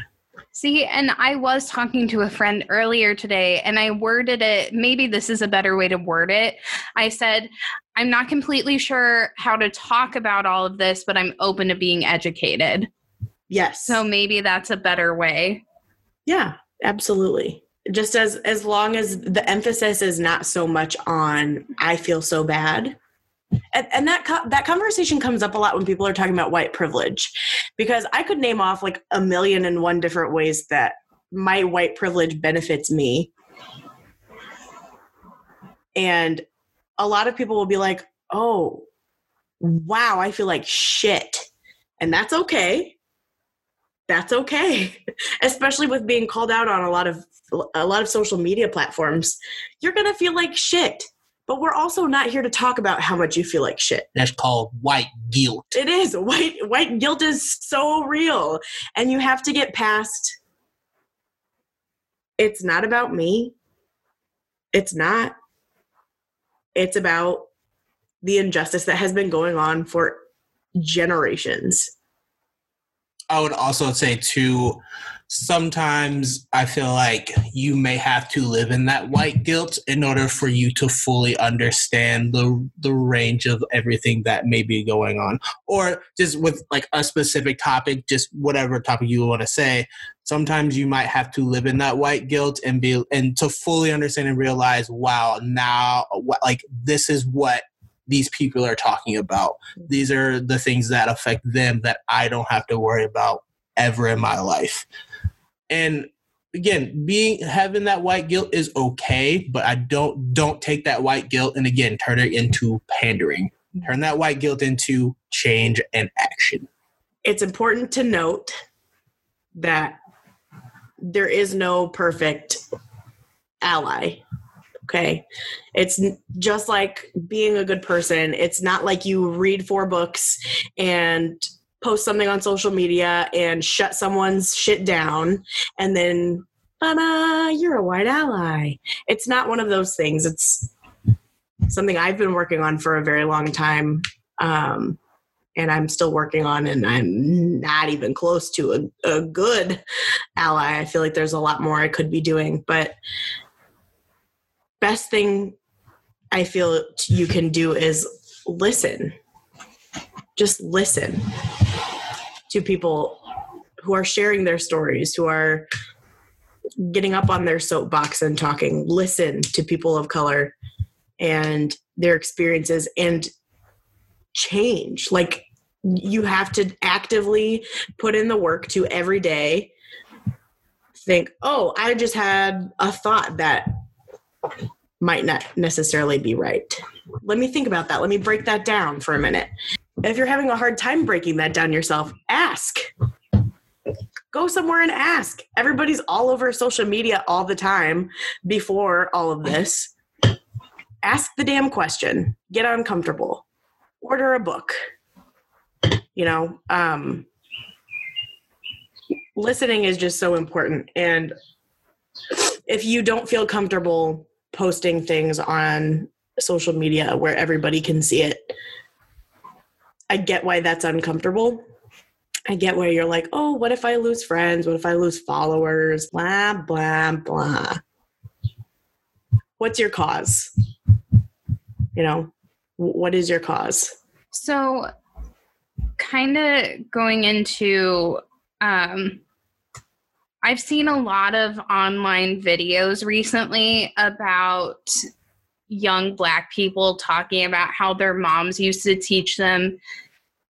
See, and I was talking to a friend earlier today, and I worded it. Maybe this is a better way to word it. I said, I'm not completely sure how to talk about all of this, but I'm open to being educated. Yes. So maybe that's a better way. Yeah, absolutely. Just as as long as the emphasis is not so much on I feel so bad, and, and that co- that conversation comes up a lot when people are talking about white privilege because i could name off like a million and one different ways that my white privilege benefits me. And a lot of people will be like oh wow i feel like shit. And that's okay. That's okay. (laughs) Especially with being called out on a lot of a lot of social media platforms you're gonna feel like shit but we're also not here to talk about how much you feel like shit. That's called white guilt. It is. White white guilt is so real. And you have to get past it's not about me. It's not. It's about the injustice that has been going on for generations. I would also say too, sometimes I feel like you may have to live in that white guilt in order for you to fully understand the the range of everything that may be going on. Or just with like a specific topic, just whatever topic you want to say. Sometimes you might have to live in that white guilt and be and to fully understand and realize, wow, now what like this is what these people are talking about. These are the things that affect them that I don't have to worry about ever in my life. And again, being having that white guilt is okay, but I don't don't take that white guilt and again turn it into pandering. Mm-hmm. Turn that white guilt into change and action. It's important to note that there is no perfect ally. Okay. It's just like being a good person. It's not like you read four books and post something on social media and shut someone's shit down and then ta-da, you're a white ally. It's not one of those things. It's something I've been working on for a very long time. Um, and I'm still working on, and I'm not even close to a, a good ally. I feel like there's a lot more I could be doing, but best thing I feel you can do is listen. Just listen to people who are sharing their stories, who are getting up on their soapbox and talking. Listen to people of color and their experiences and change. Like you have to actively put in the work to every day think, oh, I just had a thought that might not necessarily be right. Let me think about that. Let me break that down for a minute. If you're having a hard time breaking that down yourself, ask. Go somewhere and ask. Everybody's all over social media all the time before all of this. Ask the damn question. Get uncomfortable. Order a book. You know, um, listening is just so important. And if you don't feel comfortable posting things on social media where everybody can see it, I get why that's uncomfortable. I get where you're like, oh, what if I lose friends? What if I lose followers? Blah, blah, blah. What's your cause? You know, what is your cause? So, kind of going into, um, I've seen a lot of online videos recently about young black people talking about how their moms used to teach them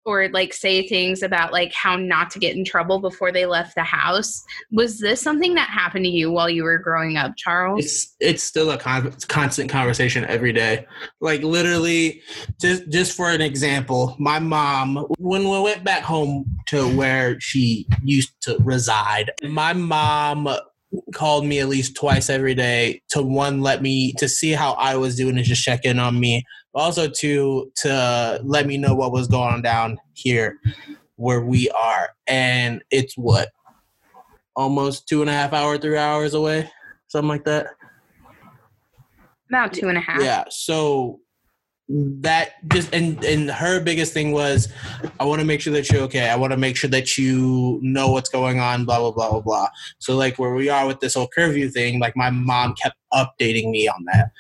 or like say things about like how not to get in trouble before they left the house. Was this something that happened to you while you were growing up, Charles? It's it's still a con- constant conversation every day. Like literally, just just for an example, my mom when we went back home to where she used to reside, my mom called me at least twice every day to one let me to see how I was doing and just check in on me, but also to to let me know what was going on down here where we are. And it's what almost two and a half hour, three hours away, something like that. About two and a half. Yeah. So that just and and her biggest thing was i want to make sure that you're okay. I want to make sure that you know what's going on blah blah blah blah blah. So like where we are with this whole curfew thing like my mom kept updating me on that.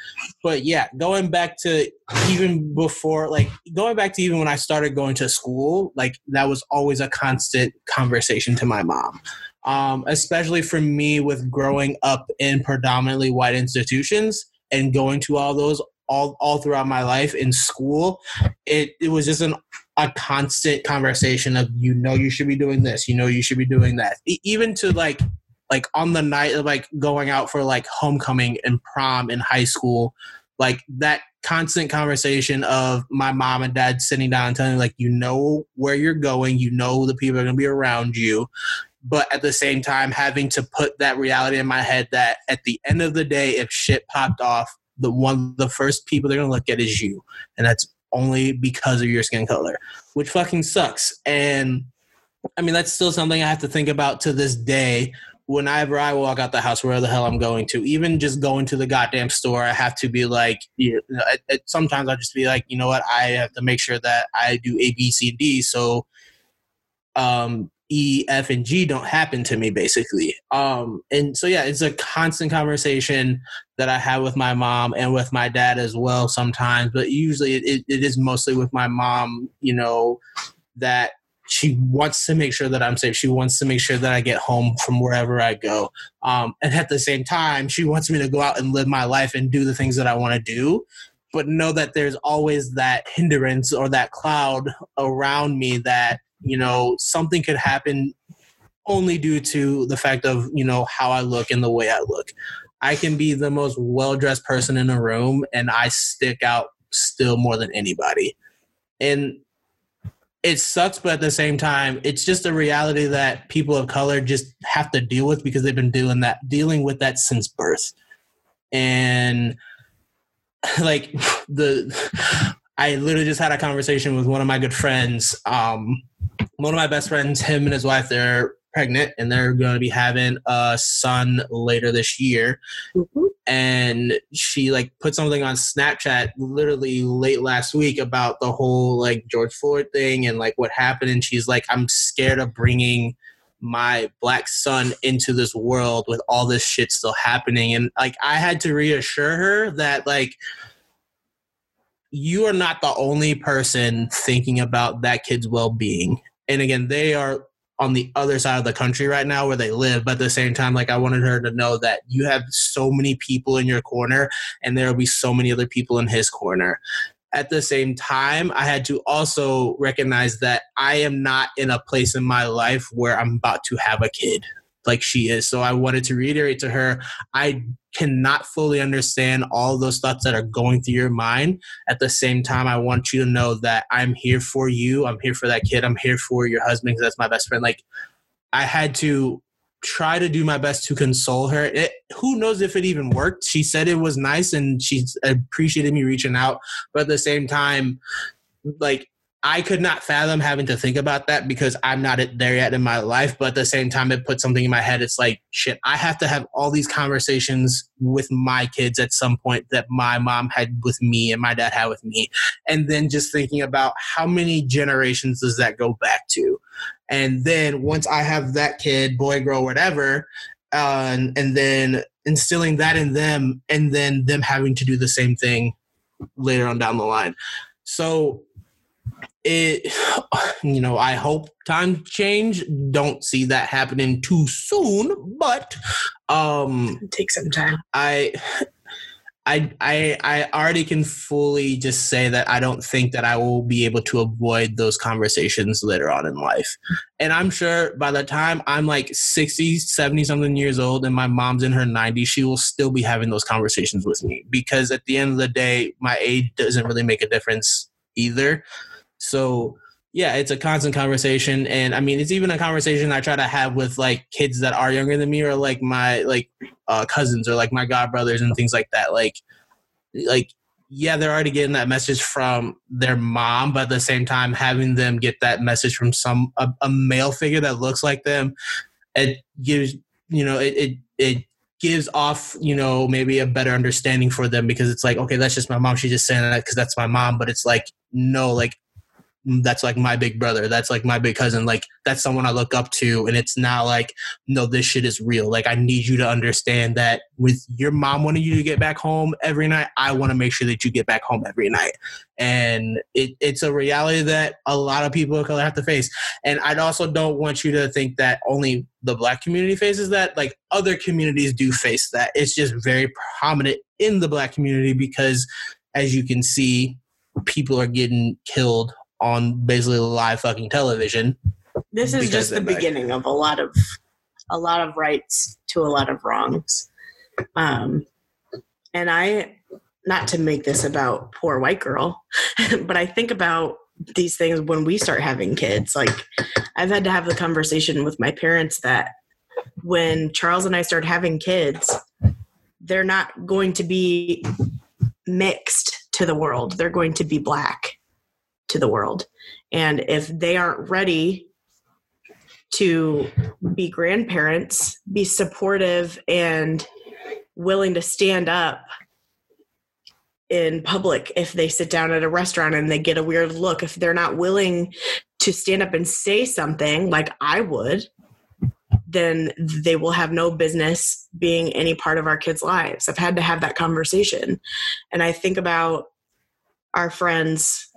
But yeah going back to even before like going back to even when i started going to school like that was always a constant conversation to my mom. Um, especially for me with growing up in predominantly white institutions and going to all those all all throughout my life in school it it was just an a constant conversation of you know you should be doing this you know you should be doing that. E- even to like like on the night of like going out for like homecoming and prom in high school like that constant conversation of my mom and dad sitting down and telling me like you know where you're going you know the people are going to be around you but at the same time having to put that reality in my head that at the end of the day if shit popped off the one the first people they're gonna look at is you, and that's only because of your skin color, which fucking sucks. And I mean, that's still something I have to think about to this day. Whenever I walk out the house, where the hell I'm going to, even just going to the goddamn store, I have to be like, you know, sometimes I just be like, you know what, I have to make sure that I do A, B, C, D. So, um, E, F, and G don't happen to me basically. Um, and so yeah, it's a constant conversation that I have with my mom and with my dad as well sometimes, but usually it, it is mostly with my mom, you know, that she wants to make sure that I'm safe. She wants to make sure that I get home from wherever I go. Um, and at the same time, she wants me to go out and live my life and do the things that I want to do but know that there's always that hindrance or that cloud around me that you know something could happen only due to the fact of you know how i look and the way i look. I can be the most well dressed person in a room and i stick out still more than anybody. And it sucks but at the same time it's just a reality that people of color just have to deal with because they've been doing that dealing with that since birth. And (laughs) like (sighs) the I literally just had a conversation with one of my good friends. Um, one of my best friends, him and his wife, they're pregnant and they're going to be having a son later this year. Mm-hmm. And she like put something on Snapchat literally late last week about the whole like George Floyd thing and like what happened. And she's like, I'm scared of bringing my black son into this world with all this shit still happening and like i had to reassure her that like you are not the only person thinking about that kid's well-being. And again they are on the other side of the country right now where they live but at the same time like i wanted her to know that you have so many people in your corner and there will be so many other people in his corner. At the same time, I had to also recognize that I am not in a place in my life where I'm about to have a kid like she is. So I wanted to reiterate to her, I cannot fully understand all those thoughts that are going through your mind. At the same time, I want you to know that I'm here for you. I'm here for that kid. I'm here for your husband because that's my best friend. Like I had to try to do my best to console her. It, who knows if it even worked? She said it was nice and she appreciated me reaching out, but at the same time, like I could not fathom having to think about that because I'm not there yet in my life. But at the same time, it put something in my head. It's like, shit, I have to have all these conversations with my kids at some point that my mom had with me and my dad had with me. And then just thinking about how many generations does that go back to? And then once I have that kid, boy, girl, whatever, uh, and, and then instilling that in them, and then them having to do the same thing later on down the line. So it, you know, I hope time change. Don't see that happening too soon, but um, take some time. I I, I I already can fully just say that I don't think that I will be able to avoid those conversations later on in life. And I'm sure by the time I'm like 60, 70 something years old and my mom's in her 90s, she will still be having those conversations with me because at the end of the day, my age doesn't really make a difference either. So yeah, it's a constant conversation. And I mean, it's even a conversation I try to have with like kids that are younger than me or like my like uh, cousins or like my god brothers and things like that. Like, like, yeah, they're already getting that message from their mom, but at the same time, having them get that message from some a, a male figure that looks like them, it gives you know it it it gives off you know maybe a better understanding for them because it's like okay that's just my mom she's just saying that because that's my mom but it's like no like that's like my big brother that's like my big cousin like that's someone i look up to and it's not like no this shit is real. Like i need you to understand that with your mom wanting you to get back home every night i want to make sure that you get back home every night. And it, it's a reality that a lot of people of color have to face. And i also don't want you to think that only the black community faces that like other communities do face that. It's just very prominent in the black community because as you can see people are getting killed on basically live fucking television. This is just the beginning of a lot of a lot of rights to a lot of wrongs. Um, and I, not to make this about poor white girl, (laughs) but I think about these things when we start having kids. Like, I've had to have the conversation with my parents that when Charles and I start having kids, they're not going to be mixed to the world. They're going to be black to the world. And if they aren't ready to be grandparents, be supportive and willing to stand up in public if they sit down at a restaurant and they get a weird look, if they're not willing to stand up and say something like I would, then they will have no business being any part of our kids' lives. I've had to have that conversation. And I think about our friends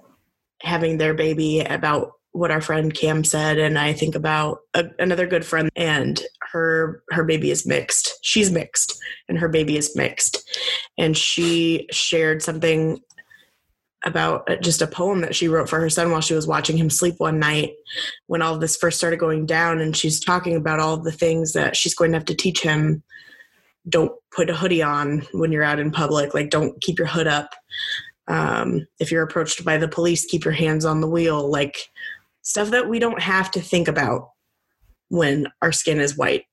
having their baby, about what our friend Cam said, and I think about a, another good friend and her her baby is mixed. She's mixed and her baby is mixed. And she shared something about uh, just a poem that she wrote for her son while she was watching him sleep one night when all this first started going down and she's talking about all the things that she's going to have to teach him don't put a hoodie on when you're out in public like don't keep your hood up um, if you're approached by the police keep your hands on the wheel like stuff that we don't have to think about when our skin is white.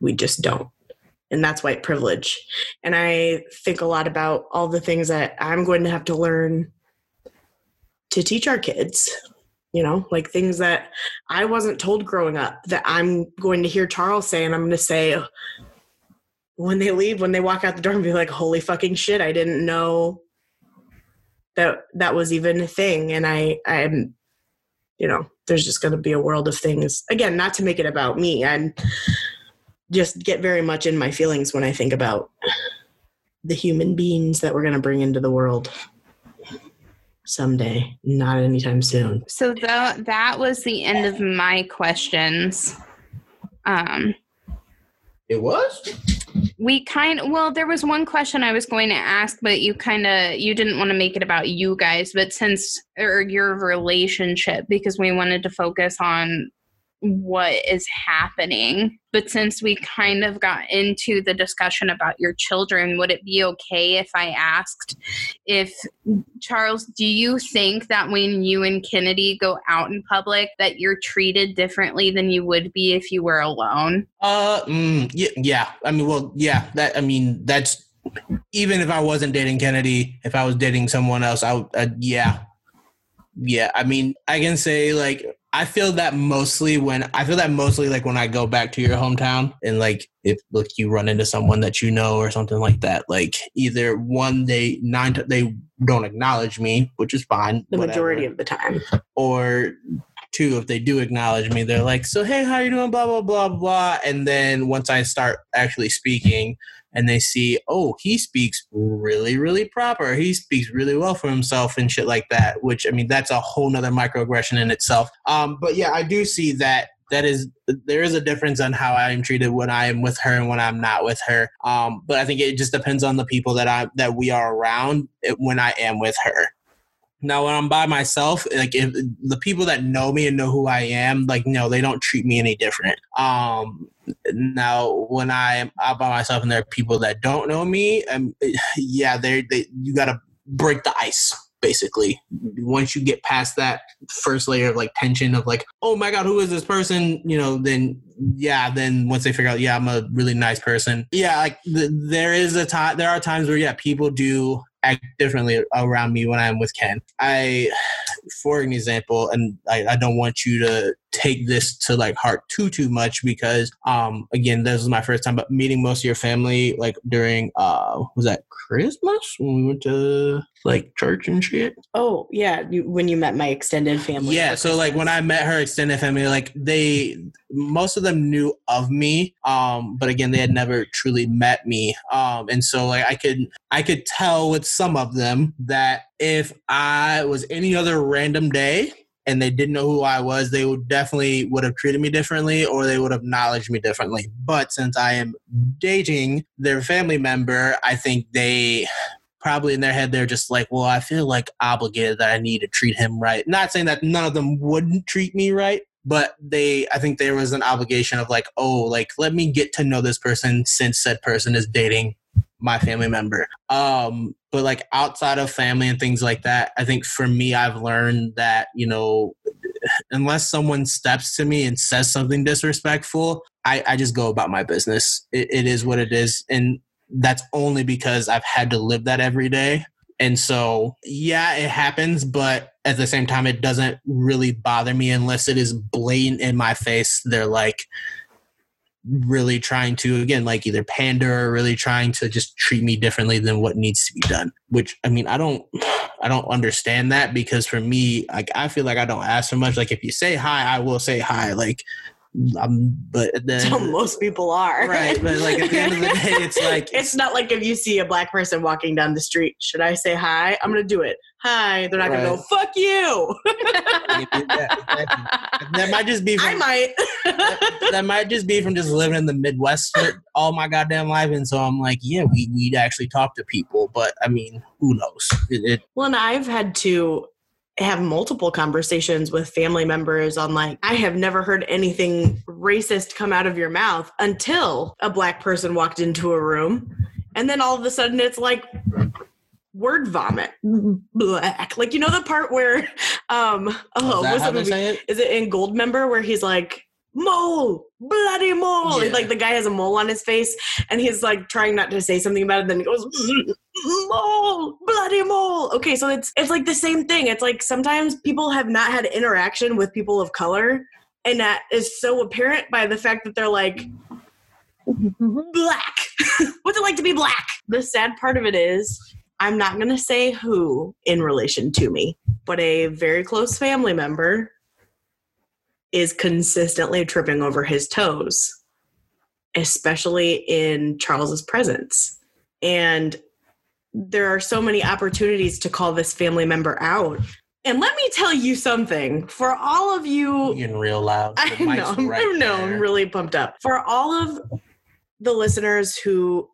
We just don't. And that's white privilege. And i think a lot about all the things that i'm going to have to learn to teach our kids you know like things that i wasn't told growing up that i'm going to hear charles say and i'm going to say when they leave when they walk out the door and be like holy fucking shit i didn't know that that was even a thing and i i'm you know there's just going to be a world of things again not to make it about me i'm just get very much in my feelings when i think about the human beings that we're going to bring into the world someday, not anytime soon. So that that was the end of my questions. Um It was? We kind well there was one question i was going to ask but you kind of you didn't want to make it about you guys but since or your relationship because we wanted to focus on what is happening. But since we kind of got into the discussion about your children, would it be okay if I asked if Charles, do you think that when you and Kennedy go out in public that you're treated differently than you would be if you were alone? Uh, mm, yeah, yeah. I mean, well, yeah. That I mean, that's even if I wasn't dating Kennedy, if I was dating someone else, I would, uh, yeah, yeah. I mean, I can say like I feel that mostly when I feel that mostly like when I go back to your hometown and like if like you run into someone that you know or something like that, like either one they nine they don't acknowledge me, which is fine, the whatever. majority of the time, (laughs) or two if they do acknowledge me, they're like, so hey, how you doing? Blah blah blah blah, and then once I start actually speaking, and they see, oh, he speaks really, really proper. He speaks really well for himself and shit like that. Which I mean, that's a whole nother microaggression in itself. Um, but yeah, I do see that that is there is a difference on how I am treated when I am with her and when I'm not with her. Um, but I think it just depends on the people that I that we are around when I am with her. Now, when I'm by myself, like if the people that know me and know who I am, like no, they don't treat me any different. Um, now, when I'm out by myself and there are people that don't know me, um, (sighs) yeah, they're, they you gotta break the ice basically. Once you get past that first layer of like tension of like oh my god who is this person? You know then yeah then once they figure out yeah i'm a really nice person. Yeah like the, there is a time there are times where yeah people do act differently around me when I'm with Ken. I, (sighs) for an example, and I, I don't want you to take this to like heart too too much because um again this is my first time but meeting most of your family like during uh was that Christmas when we went to like church and shit. Oh yeah, you, when you met my extended family. Yeah, so like when I met her extended family, like they most of them knew of me, um, but again they had never truly met me, um, and so like I could I could tell with some of them that if I was any other random day and they didn't know who I was, they would definitely would have treated me differently or they would have acknowledged me differently. But since I am dating their family member, I think they probably in their head they're just like, well, I feel like obligated that I need to treat him right. Not saying that none of them wouldn't treat me right, but they I think there was an obligation of like, oh, like let me get to know this person since said person is dating my family member. Um, but like outside of family and things like that, I think for me, I've learned that, you know, unless someone steps to me and says something disrespectful, I, I just go about my business. It, it is what it is. And that's only because I've had to live that every day. And so, yeah, it happens, but at the same time, it doesn't really bother me unless it is blatant in my face. They're like, really trying to again like either pander or really trying to just treat me differently than what needs to be done which i mean i don't (sighs) i don't understand that because for me, like I feel like I don't ask for much. Like if you say hi, I will say hi. Like um, but then So most people are. right, but like at the end of the day, it's (laughs) like it's not like if you see a black person walking down the street, should I say hi? I'm gonna do it. Hi. They're not gonna go, fuck you. that, that might just be (laughs) I from might. that might just be from just living in the Midwest for all my goddamn life, and so I'm like, yeah, we we'd actually talk to people, but I mean, who knows? It, it, Well, and I've had to have multiple conversations with family members on like, I have never heard anything racist come out of your mouth until a black person walked into a room. And then all of a sudden it's like word vomit. Black. Like, you know, the part where, um, oh, is that what's how the they movie? say it? Is it in Goldmember where he's like, mole, bloody mole? Yeah. Like the guy has a mole on his face and he's like trying not to say something about it. Then he goes, mole, bloody mole. Okay, so it's it's like the same thing. It's like sometimes people have not had interaction with people of color, and that is so apparent by the fact that they're like (laughs) black. (laughs) What's it like to be black? The sad part of it is I'm not gonna say who in relation to me, but a very close family member is consistently tripping over his toes, especially in Charles's presence. And there are so many opportunities to call this family member out. And let me tell you something for all of you Getting real loud. (laughs) I know, right (laughs) I know, I'm really pumped up. For all of the listeners who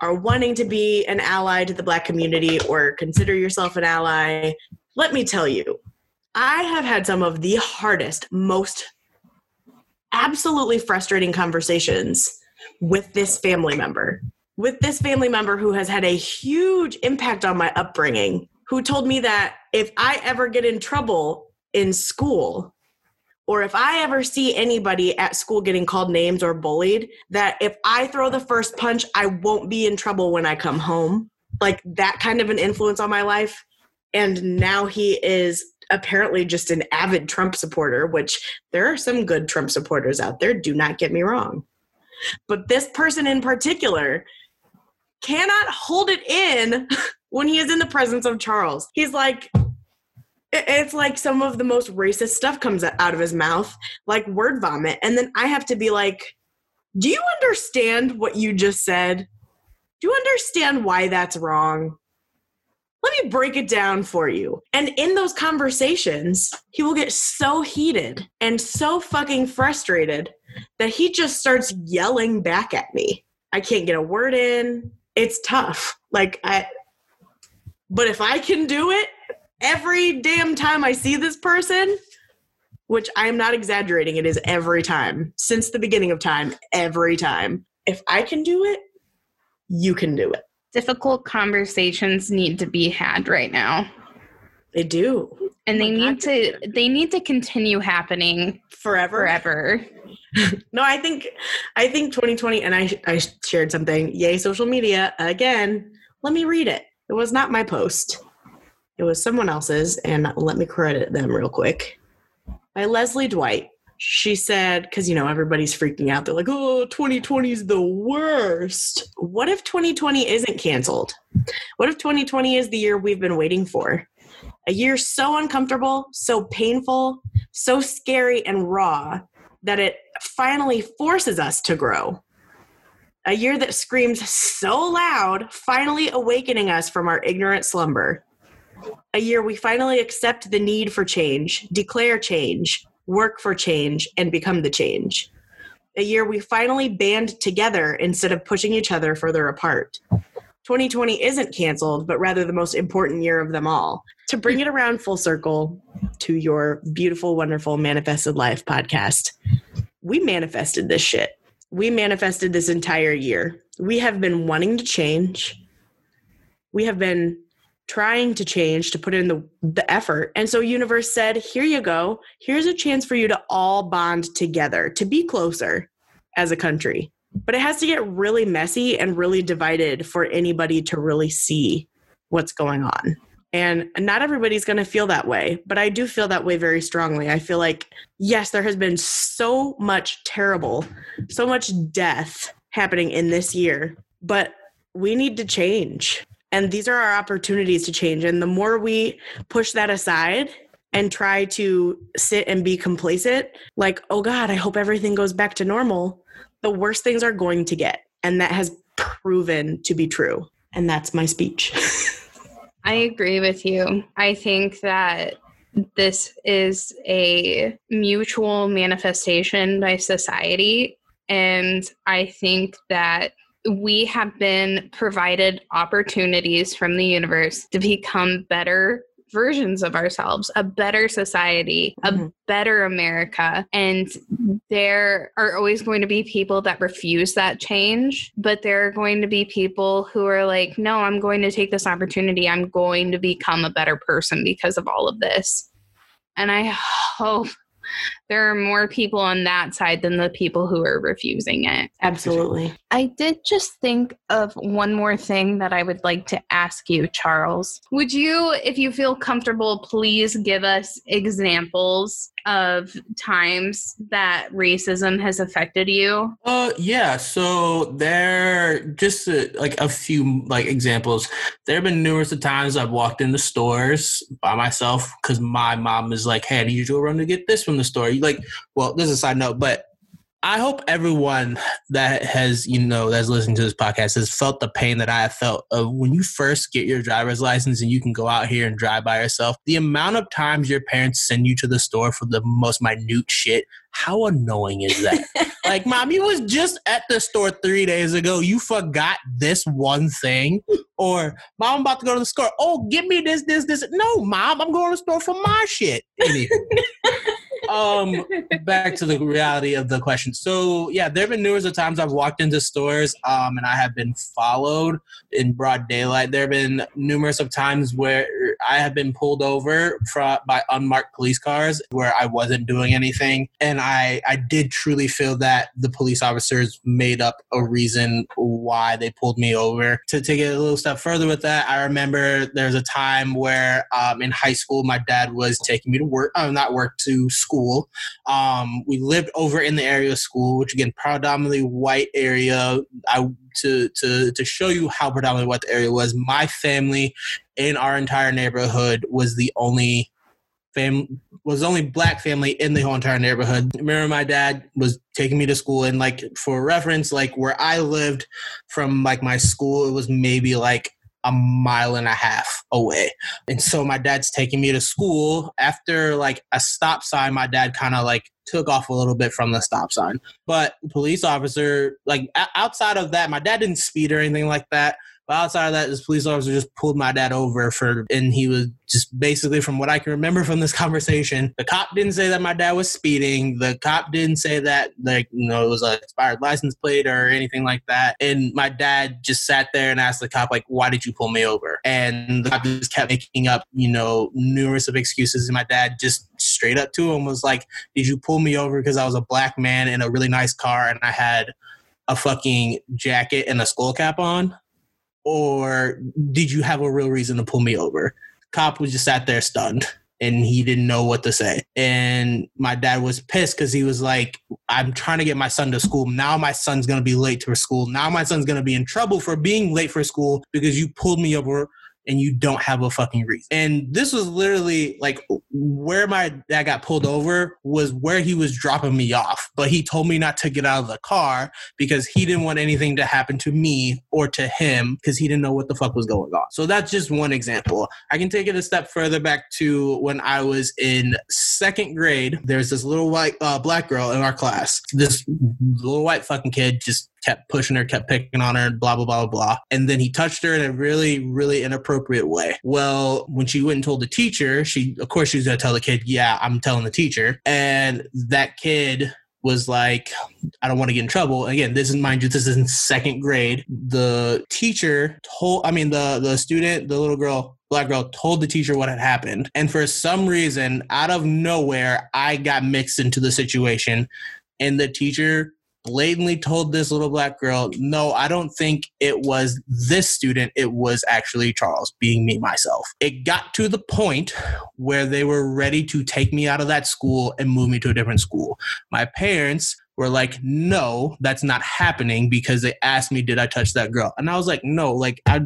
are wanting to be an ally to the Black community or consider yourself an ally, let me tell you, I have had some of the hardest, most absolutely frustrating conversations with this family member. With this family member who has had a huge impact on my upbringing, who told me that if I ever get in trouble in school, or if I ever see anybody at school getting called names or bullied, that if I throw the first punch, I won't be in trouble when I come home. Like that kind of an influence on my life. And now he is apparently just an avid Trump supporter, which there are some good Trump supporters out there, do not get me wrong. But this person in particular cannot hold it in (laughs) when he is in the presence of Charles. He's like, it's like some of the most racist stuff comes out of his mouth, like word vomit. And then I have to be like, do you understand what you just said? Do you understand why that's wrong? Let me break it down for you. And in those conversations, he will get so heated and so fucking frustrated that he just starts yelling back at me. I can't get a word in. It's tough. Like I but if I can do it every damn time I see this person, which I am not exaggerating, it is every time since the beginning of time, every time. If I can do it, you can do it. Difficult conversations need to be had right now. They do And they need to they need to continue happening forever. forever. (laughs) No, I think I think 2020 and I I shared something. Yay social media again. Let me read it. It was not my post. It was someone else's and let me credit them real quick. By Leslie Dwight. She said cuz you know everybody's freaking out. They're like, "Oh, 2020 is the worst." What if 2020 isn't canceled? What if 2020 is the year we've been waiting for? A year so uncomfortable, so painful, so scary and raw that it finally forces us to grow. A year that screams so loud, finally awakening us from our ignorant slumber. A year we finally accept the need for change, declare change, work for change, and become the change. A year we finally band together instead of pushing each other further apart. 2020 isn't canceled, but rather the most important year of them all. To bring it around full circle to your beautiful, wonderful Manifested Life podcast, we manifested this shit. We manifested this entire year. We have been wanting to change. We have been trying to change to put in the, the effort. And so universe said, "Here you go. Here's a chance for you to all bond together, to be closer as a country." But it has to get really messy and really divided for anybody to really see what's going on. And not everybody's going to feel that way, but I do feel that way very strongly. I feel like, yes, there has been so much terrible, so much death happening in this year, but we need to change. And these are our opportunities to change. And the more we push that aside and try to sit and be complacent, like, oh God, I hope everything goes back to normal, the worse things are going to get. And that has proven to be true. And that's my speech. (laughs) I agree with you. I think that this is a mutual manifestation by society. And I think that we have been provided opportunities from the universe to become better versions of ourselves, a better society, a mm-hmm. better America. And there are always going to be people that refuse that change, but there are going to be people who are like, no, I'm going to take this opportunity. I'm going to become a better person because of all of this. And I hope there are more people on that side than the people who are refusing it. Absolutely. I did just think of one more thing that I would like to ask you, Charles. Would you, if you feel comfortable, please give us examples of times that racism has affected you? Uh, yeah. So there, just uh, like a few like examples. There have been numerous of times I've walked into stores by myself because my mom is like, "Hey, I need you to run to get this from the store." Like, well, this is a side note, but I hope everyone that has, you know, that's listening to this podcast has felt the pain that I have felt of when you first get your driver's license and you can go out here and drive by yourself. The amount of times your parents send you to the store for the most minute shit. How annoying is that? (laughs) like, mom, you was just at the store three days ago. You forgot this one thing. Or, mom, I'm about to go to the store. Oh, give me this, this, this. No, mom, I'm going to the store for my shit. (laughs) Um, (laughs) back to the reality of the question. So yeah, there have been numerous of times I've walked into stores, um, and I have been followed in broad daylight. There have been numerous of times where I have been pulled over by unmarked police cars where I wasn't doing anything, and I I did truly feel that the police officers made up a reason why they pulled me over. To take it a little step further with that, I remember there's a time where um, in high school my dad was taking me to work, uh, not work to school school. Um, we lived over in the area of school, which again, predominantly white area. I to to to show you how predominantly what the area was. My family in our entire neighborhood was the only fam was the only black family in the whole entire neighborhood. remember my dad was taking me to school and like for reference, like where I lived from like my school, it was maybe like a mile and a half away. And so my dad's taking me to school. After like a stop sign, my dad kind of like took off a little bit from the stop sign. But police officer, like outside of that, my dad didn't speed or anything like that. But outside of that, this police officer just pulled my dad over for, and he was just basically, from what I can remember from this (laughs) conversation, the cop didn't say that my dad was speeding. The cop didn't say that, like, you know, it was a expired license plate or anything like that. And my dad just sat there and asked the cop, like, why did you pull me over? And the cop just kept making up, you know, numerous of excuses. And my dad just straight up to him was like, did you pull me over because I was a black man in a really nice car and I had a fucking jacket and a skull cap on? Or did you have a real reason to pull me over? Cop was just sat there stunned and he didn't know what to say. And my dad was pissed because he was like, I'm trying to get my son to school. Now my son's going to be late to school. Now my son's going to be in trouble for being late for school because you pulled me over and you don't have a fucking reason. And this was literally like where my dad got pulled over was where he was dropping me off. But he told me not to get out of the car because he didn't want anything to happen to me or to him because he didn't know what the fuck was going on. So that's just one example. I can take it a step further back to when I was in second grade. There's this little white uh, black girl in our class. This little white fucking kid just kept pushing her, kept picking on her, blah, blah, blah, blah. Blah. And then he touched her in a really, really inappropriate way. Well, when she went and told the teacher, she, of course, she was going to tell the kid, yeah, I'm telling the teacher. And that kid was like, I don't want to get in trouble. Again, this is mind you, this is in second grade. The teacher told, I mean, the the student, the little girl, black girl, told the teacher what had happened, and for some reason, out of nowhere, I got mixed into the situation, and the teacher blatantly told this little black girl, no, I don't think it was this student. It was actually Charles, being me myself. It got to the point where they were ready to take me out of that school and move me to a different school. My parents were like, no, that's not happening because they asked me, did I touch that girl? And I was like, no, like I,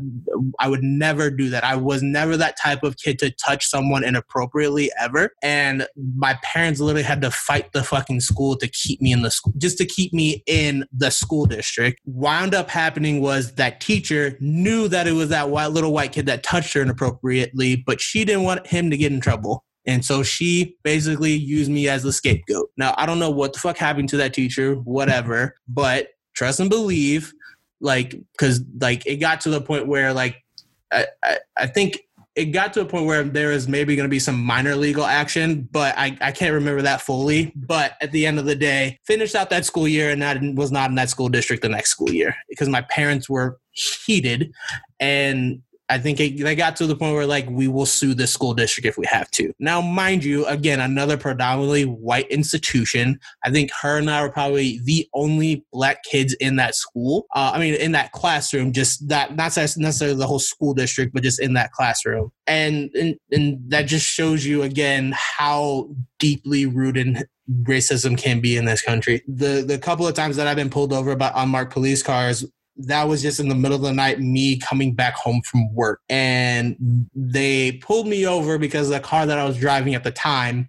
I would never do that. I was never that type of kid to touch someone inappropriately ever. And my parents literally had to fight the fucking school to keep me in the school, just to keep me in the school district. Wound up happening was that teacher knew that it was that white little white kid that touched her inappropriately, but she didn't want him to get in trouble. And so she basically used me as the scapegoat. Now, I don't know what the fuck happened to that teacher, whatever, but trust and believe, like, because like it got to the point where like I, I, I think it got to a point where there is maybe going to be some minor legal action, but I, I can't remember that fully. But at the end of the day, finished out that school year and that was not in that school district the next school year because my parents were heated and I think it, they got to the point where like we will sue the school district if we have to. Now, mind you, again, another predominantly white institution. I think her and I were probably the only black kids in that school. Uh, I mean, in that classroom, just that not necessarily the whole school district, but just in that classroom. And and, and that just shows you again how deeply rooted racism can be in this country. The the couple of times that I've been pulled over by unmarked police cars that was just in the middle of the night, me coming back home from work. And they pulled me over because the car that I was driving at the time,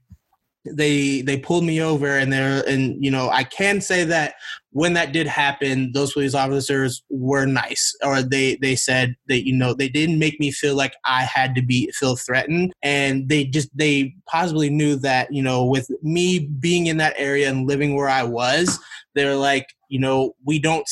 they they pulled me over and they're and you know, I can say that when that did happen, those police officers were nice, or they they said that you know they didn't make me feel like I had to be feel threatened, and they just they possibly knew that you know with me being in that area and living where I was, they're like you know we don't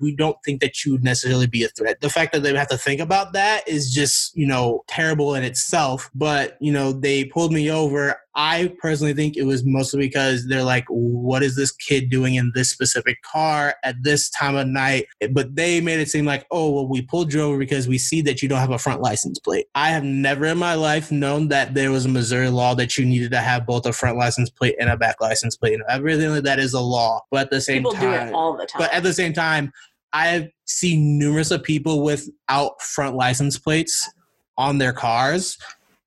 we don't think that you would necessarily be a threat. The fact that they have to think about that is just you know terrible in itself but you know they pulled me over. I personally think it was mostly because they're like what is this kid doing in this specific car at this time of night? But they made it seem like oh well we pulled you over because we see that you don't have a front license plate. I have never in my life known that there was a missouri law that you needed to have both a front license plate and a back license plate. Everything like that is a law but at the same People time do it all the time. but at the same time, I've seen numerous of people without front license plates on their cars.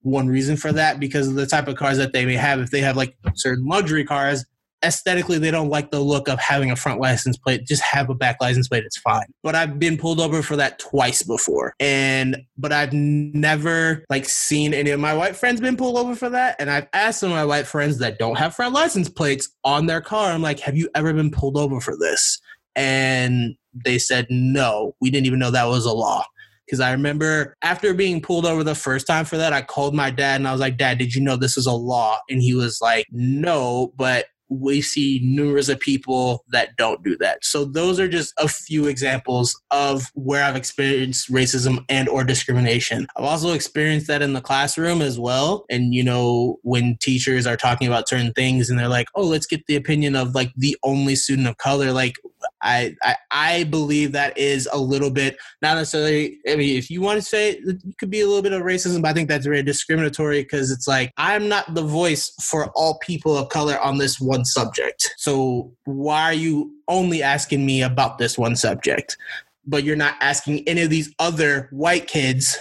One reason for that because of the type of cars that they may have. If they have like certain luxury cars, aesthetically they don't like the look of having a front license plate. Just have a back license plate it's fine. But i've been pulled over for that twice before. And but i've never like seen any of my white friends been pulled over for that. And i've asked some of my white friends that don't have front license plates on their car. I'm like have you ever been pulled over for this and they said no we didn't even know that was a law because I remember after being pulled over the first time for that, I called my dad and I was like, Dad, did you know this is a law? And he was like, No, but we see numerous of people that don't do that. So those are just a few examples of where I've experienced racism and or discrimination. I've also experienced that in the classroom as well. And you know, when teachers are talking about certain things and they're like, "Oh, let's get the opinion of like the only student of color." Like I, I, I believe that is a little bit not necessarily. I mean, if you want to say it, it could be a little bit of racism, but I think that's very discriminatory because it's like I'm not the voice for all people of color on this one subject. So why are you only asking me about this one subject, but you're not asking any of these other white kids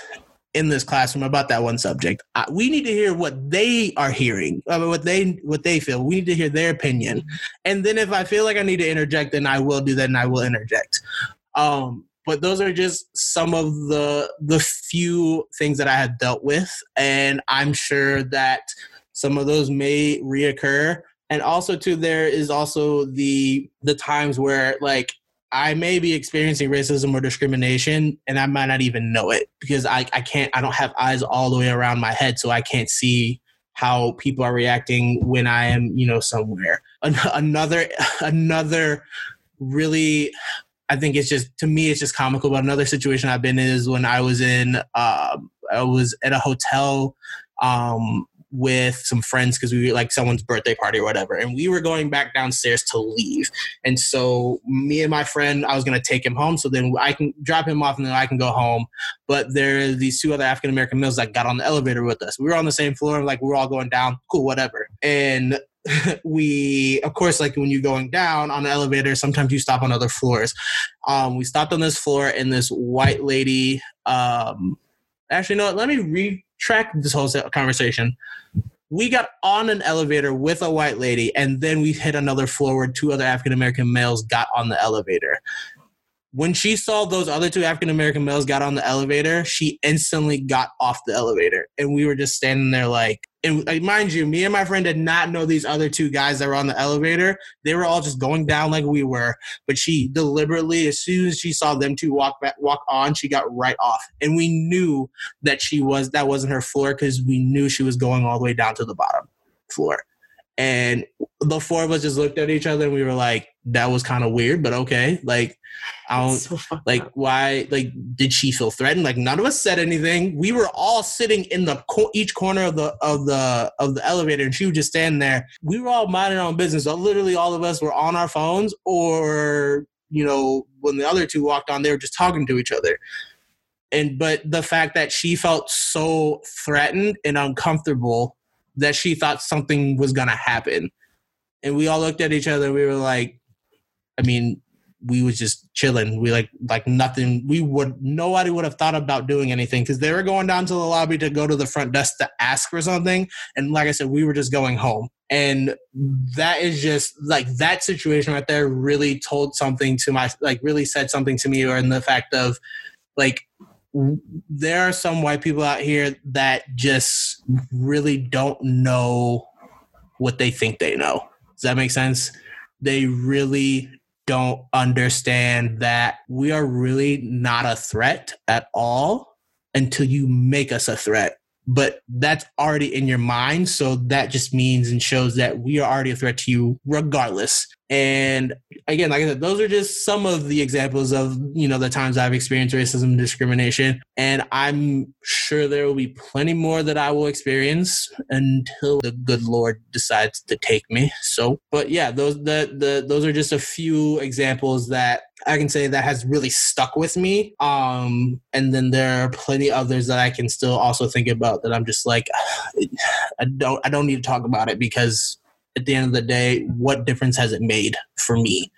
in this classroom about that one subject. Uh, we need to hear what they are hearing, uh, what they what they feel. We need to hear their opinion, and then if I feel like I need to interject, then I will do that, and I will interject. Um, but those are just some of the the few things that I have dealt with, and I'm sure that some of those may reoccur. And also, too, there is also the the times where like I may be experiencing racism or discrimination and I might not even know it because I, I can't, I don't have eyes all the way around my head, so I can't see how people are reacting when I am, you know, somewhere. An- another, another really, I think it's just, to me, it's just comical, but another situation I've been in is when I was in, uh, I was at a hotel um, with some friends because we were like someone's birthday party or whatever. And we were going back downstairs to leave. And so me and my friend, I was going to take him home. So then I can drop him off and then I can go home. But there are these two other African American males that got on the elevator with us. We were on the same floor, like we're all going down. Cool, whatever. And (laughs) we of course like when you're going down on the elevator sometimes you stop on other floors um, we stopped on this floor and this white lady um, actually no let me retract this whole conversation We got on an elevator with a white lady, and then we hit another floor where two other African American males got on the elevator. When she saw those other two African American males got on the elevator, she instantly got off the elevator. And we were just standing there like, and like, mind you, me and my friend did not know these other two guys that were on the elevator. They were all just going down like we were. But she deliberately, as soon as she saw them two walk back, walk on, she got right off. And we knew that she was that wasn't her floor because we knew she was going all the way down to the bottom floor. And the four of us just looked at each other and we were like, that was kind of weird, but okay. Like, I don't So like up. why like did she feel threatened? Like none of us said anything. We were all sitting in the co- each corner of the of the of the elevator and she was just standing there. We were all minding our own business. So literally all of us were on our phones or you know when the other two walked on they were just talking to each other. And but the fact that she felt so threatened and uncomfortable that she thought something was gonna happen and we all looked at each other we were like i mean we was just chilling. We like like nothing. We would nobody would have thought about doing anything because they were going down to the lobby to go to the front desk to ask for something. And like I said, we were just going home. And that is just like that situation right there really told something to my like really said something to me or in the fact of like there are some white people out here that just really don't know what they think they know. Does that make sense? They really don't understand that we are really not a threat at all until you make us a threat. But that's already in your mind. So that just means and shows that we are already a threat to you regardless. And again, like I said, those are just some of the examples of, you know, the times I've experienced racism and discrimination. And I'm sure there will be plenty more that I will experience until the good Lord decides to take me. So, but yeah, those the, the those are just a few examples that I can say that has really stuck with me. Um, and then there are plenty others that I can still also think about that I'm just like, (sighs) I don't I don't need to talk about it because at the end of the day, what difference has it made for me?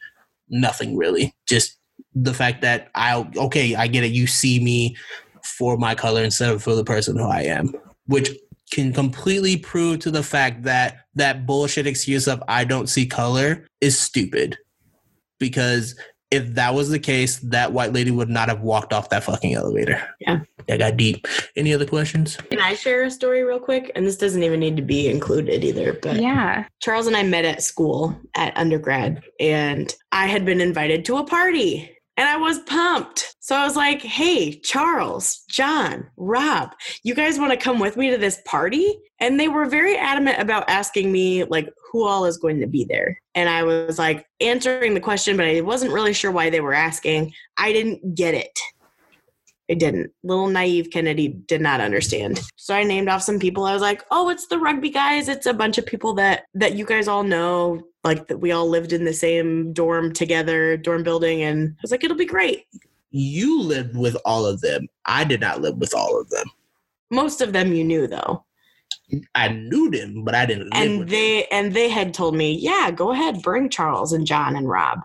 Nothing really. Just the fact that I okay, I get it. You see me for my color instead of for the person who I am, which can completely prove to the fact that that bullshit excuse of I don't see color is stupid. Because if that was the case, that white lady would not have walked off that fucking elevator. Yeah. That got deep. Any other questions? Can I share a story real quick? And this doesn't even need to be included either, but Yeah. Charles and I met at school at undergrad, and I had been invited to a party. And I was pumped. So I was like, hey, Charles, John, Rob, you guys want to come with me to this party? And they were very adamant about asking me, like, who all is going to be there. And I was like answering the question, but I wasn't really sure why they were asking. I didn't get it. I didn't. Little naive Kennedy did not understand. So I named off some people. I was like, "Oh, it's the rugby guys. It's a bunch of people that that you guys all know. Like that we all lived in the same dorm together, dorm building." And I was like, "It'll be great." You lived with all of them. I did not live with all of them. Most of them you knew though, I knew them, but I didn't live and they and they had told me, "Yeah, go ahead, bring Charles and John and Rob."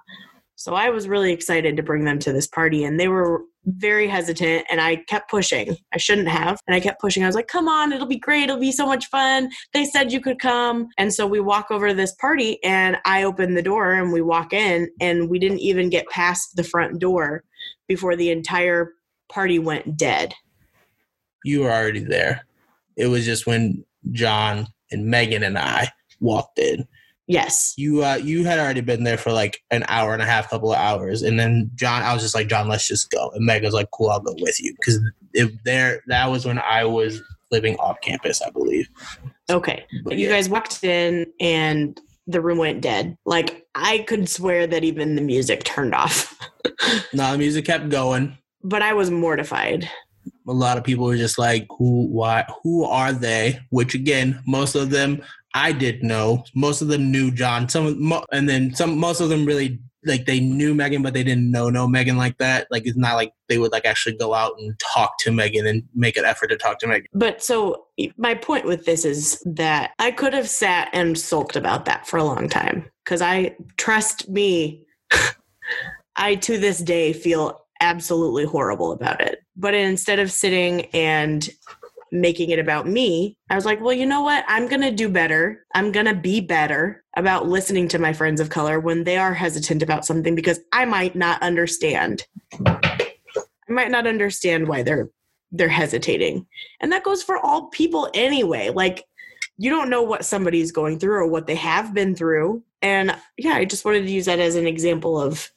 So I was really excited to bring them to this party, and they were very hesitant and I kept pushing. I shouldn't have. And I kept pushing. I was like, come on, it'll be great. It'll be so much fun. They said you could come. And so we walk over to this party and I open the door and we walk in and we didn't even get past the front door before the entire party went dead. you were already there. It was just when John and Megan and I walked in. Yes. You uh, you had already been there for like an hour and a half, couple of hours, and then John, I was just like, John, let's just go. And Megan was like, Cool, I'll go with you because if there that was when I was living off campus, I believe. Okay. But But you yeah. guys walked in and the room went dead. Like I could swear that even the music turned off. (laughs) No, the music kept going. but I was mortified. a lot of people were just like, who, why, who are they? Which again, most of them I did know. Most of them knew John. Some, and then some, most of them really like they knew Megan, but they didn't know know Megan like that. Like it's not like they would like actually go out and talk to Megan and make an effort to talk to Megan. But so my point with this is that I could have sat and sulked about that for a long time because I trust me. (laughs) I to this day feel absolutely horrible about it. But instead of sitting and making it about me, I was like, well, you know what? I'm going to do better. I'm going to be better about listening to my friends of color when they are hesitant about something because I might not understand. I might not understand why they're they're hesitating. And that goes for all people anyway. Like you don't know what somebody's going through or what they have been through. And yeah, I just wanted to use that as an example of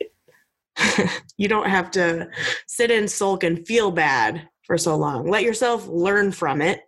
(laughs) you don't have to sit and sulk and feel bad for so long. Let yourself learn from it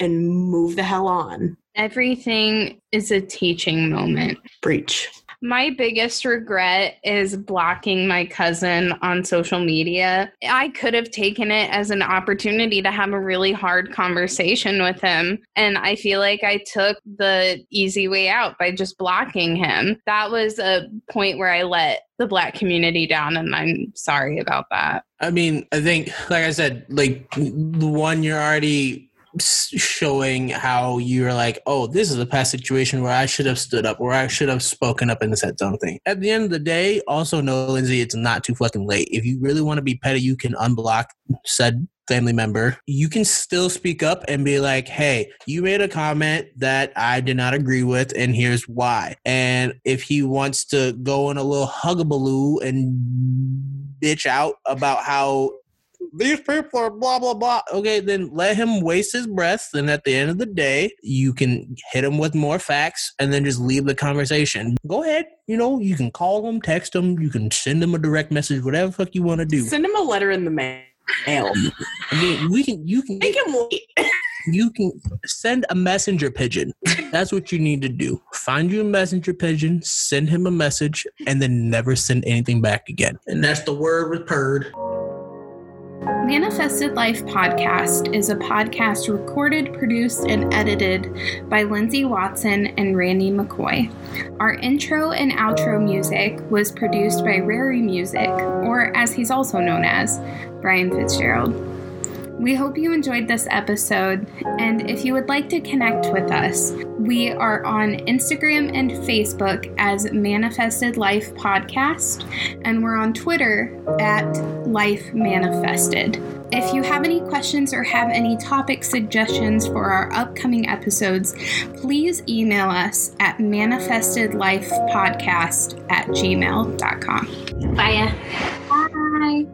and move the hell on. Everything is a teaching moment. Breach. My biggest regret is blocking my cousin on social media. I could have taken it as an opportunity to have a really hard conversation with him. And I feel like I took the easy way out by just blocking him. That was a point where I let the black community down, and I'm sorry about that. I mean, I think, like I said, like one you're already showing how you're like, oh, this is a past situation where I should have stood up, or I should have spoken up and said something. At the end of the day, also know, Lindsay, it's not too fucking late. If you really want to be petty, you can unblock said family member. You can still speak up and be like, hey, you made a comment that I did not agree with, and here's why. And if he wants to go in a little huggabaloo and bitch out about how these people are blah blah blah. Okay, then let him waste his breath. And at the end of the day, you can hit him with more facts, and then just leave the conversation. Go ahead. You know, you can call him, text him, you can send him a direct message, whatever fuck you want to do. Send him a letter in the mail. I mean, we can. You can make him wait. You can send a messenger pigeon. That's what you need to do. Find you a messenger pigeon, send him a message, and then never send anything back again. And that's the word with purred. Manifested Life Podcast is a podcast recorded, produced, and edited by Lindsay Watson and Randy McCoy. Our intro and outro music was produced by Rary Music, or as he's also known as, Brian Fitzgerald. We hope you enjoyed this episode, and if you would like to connect with us, we are on Instagram and Facebook as Manifested Life Podcast, and we're on Twitter at Life Manifested. If you have any questions or have any topic suggestions for our upcoming episodes, please email us at manifestedlifepodcast at gmail.com. Bye. Bye.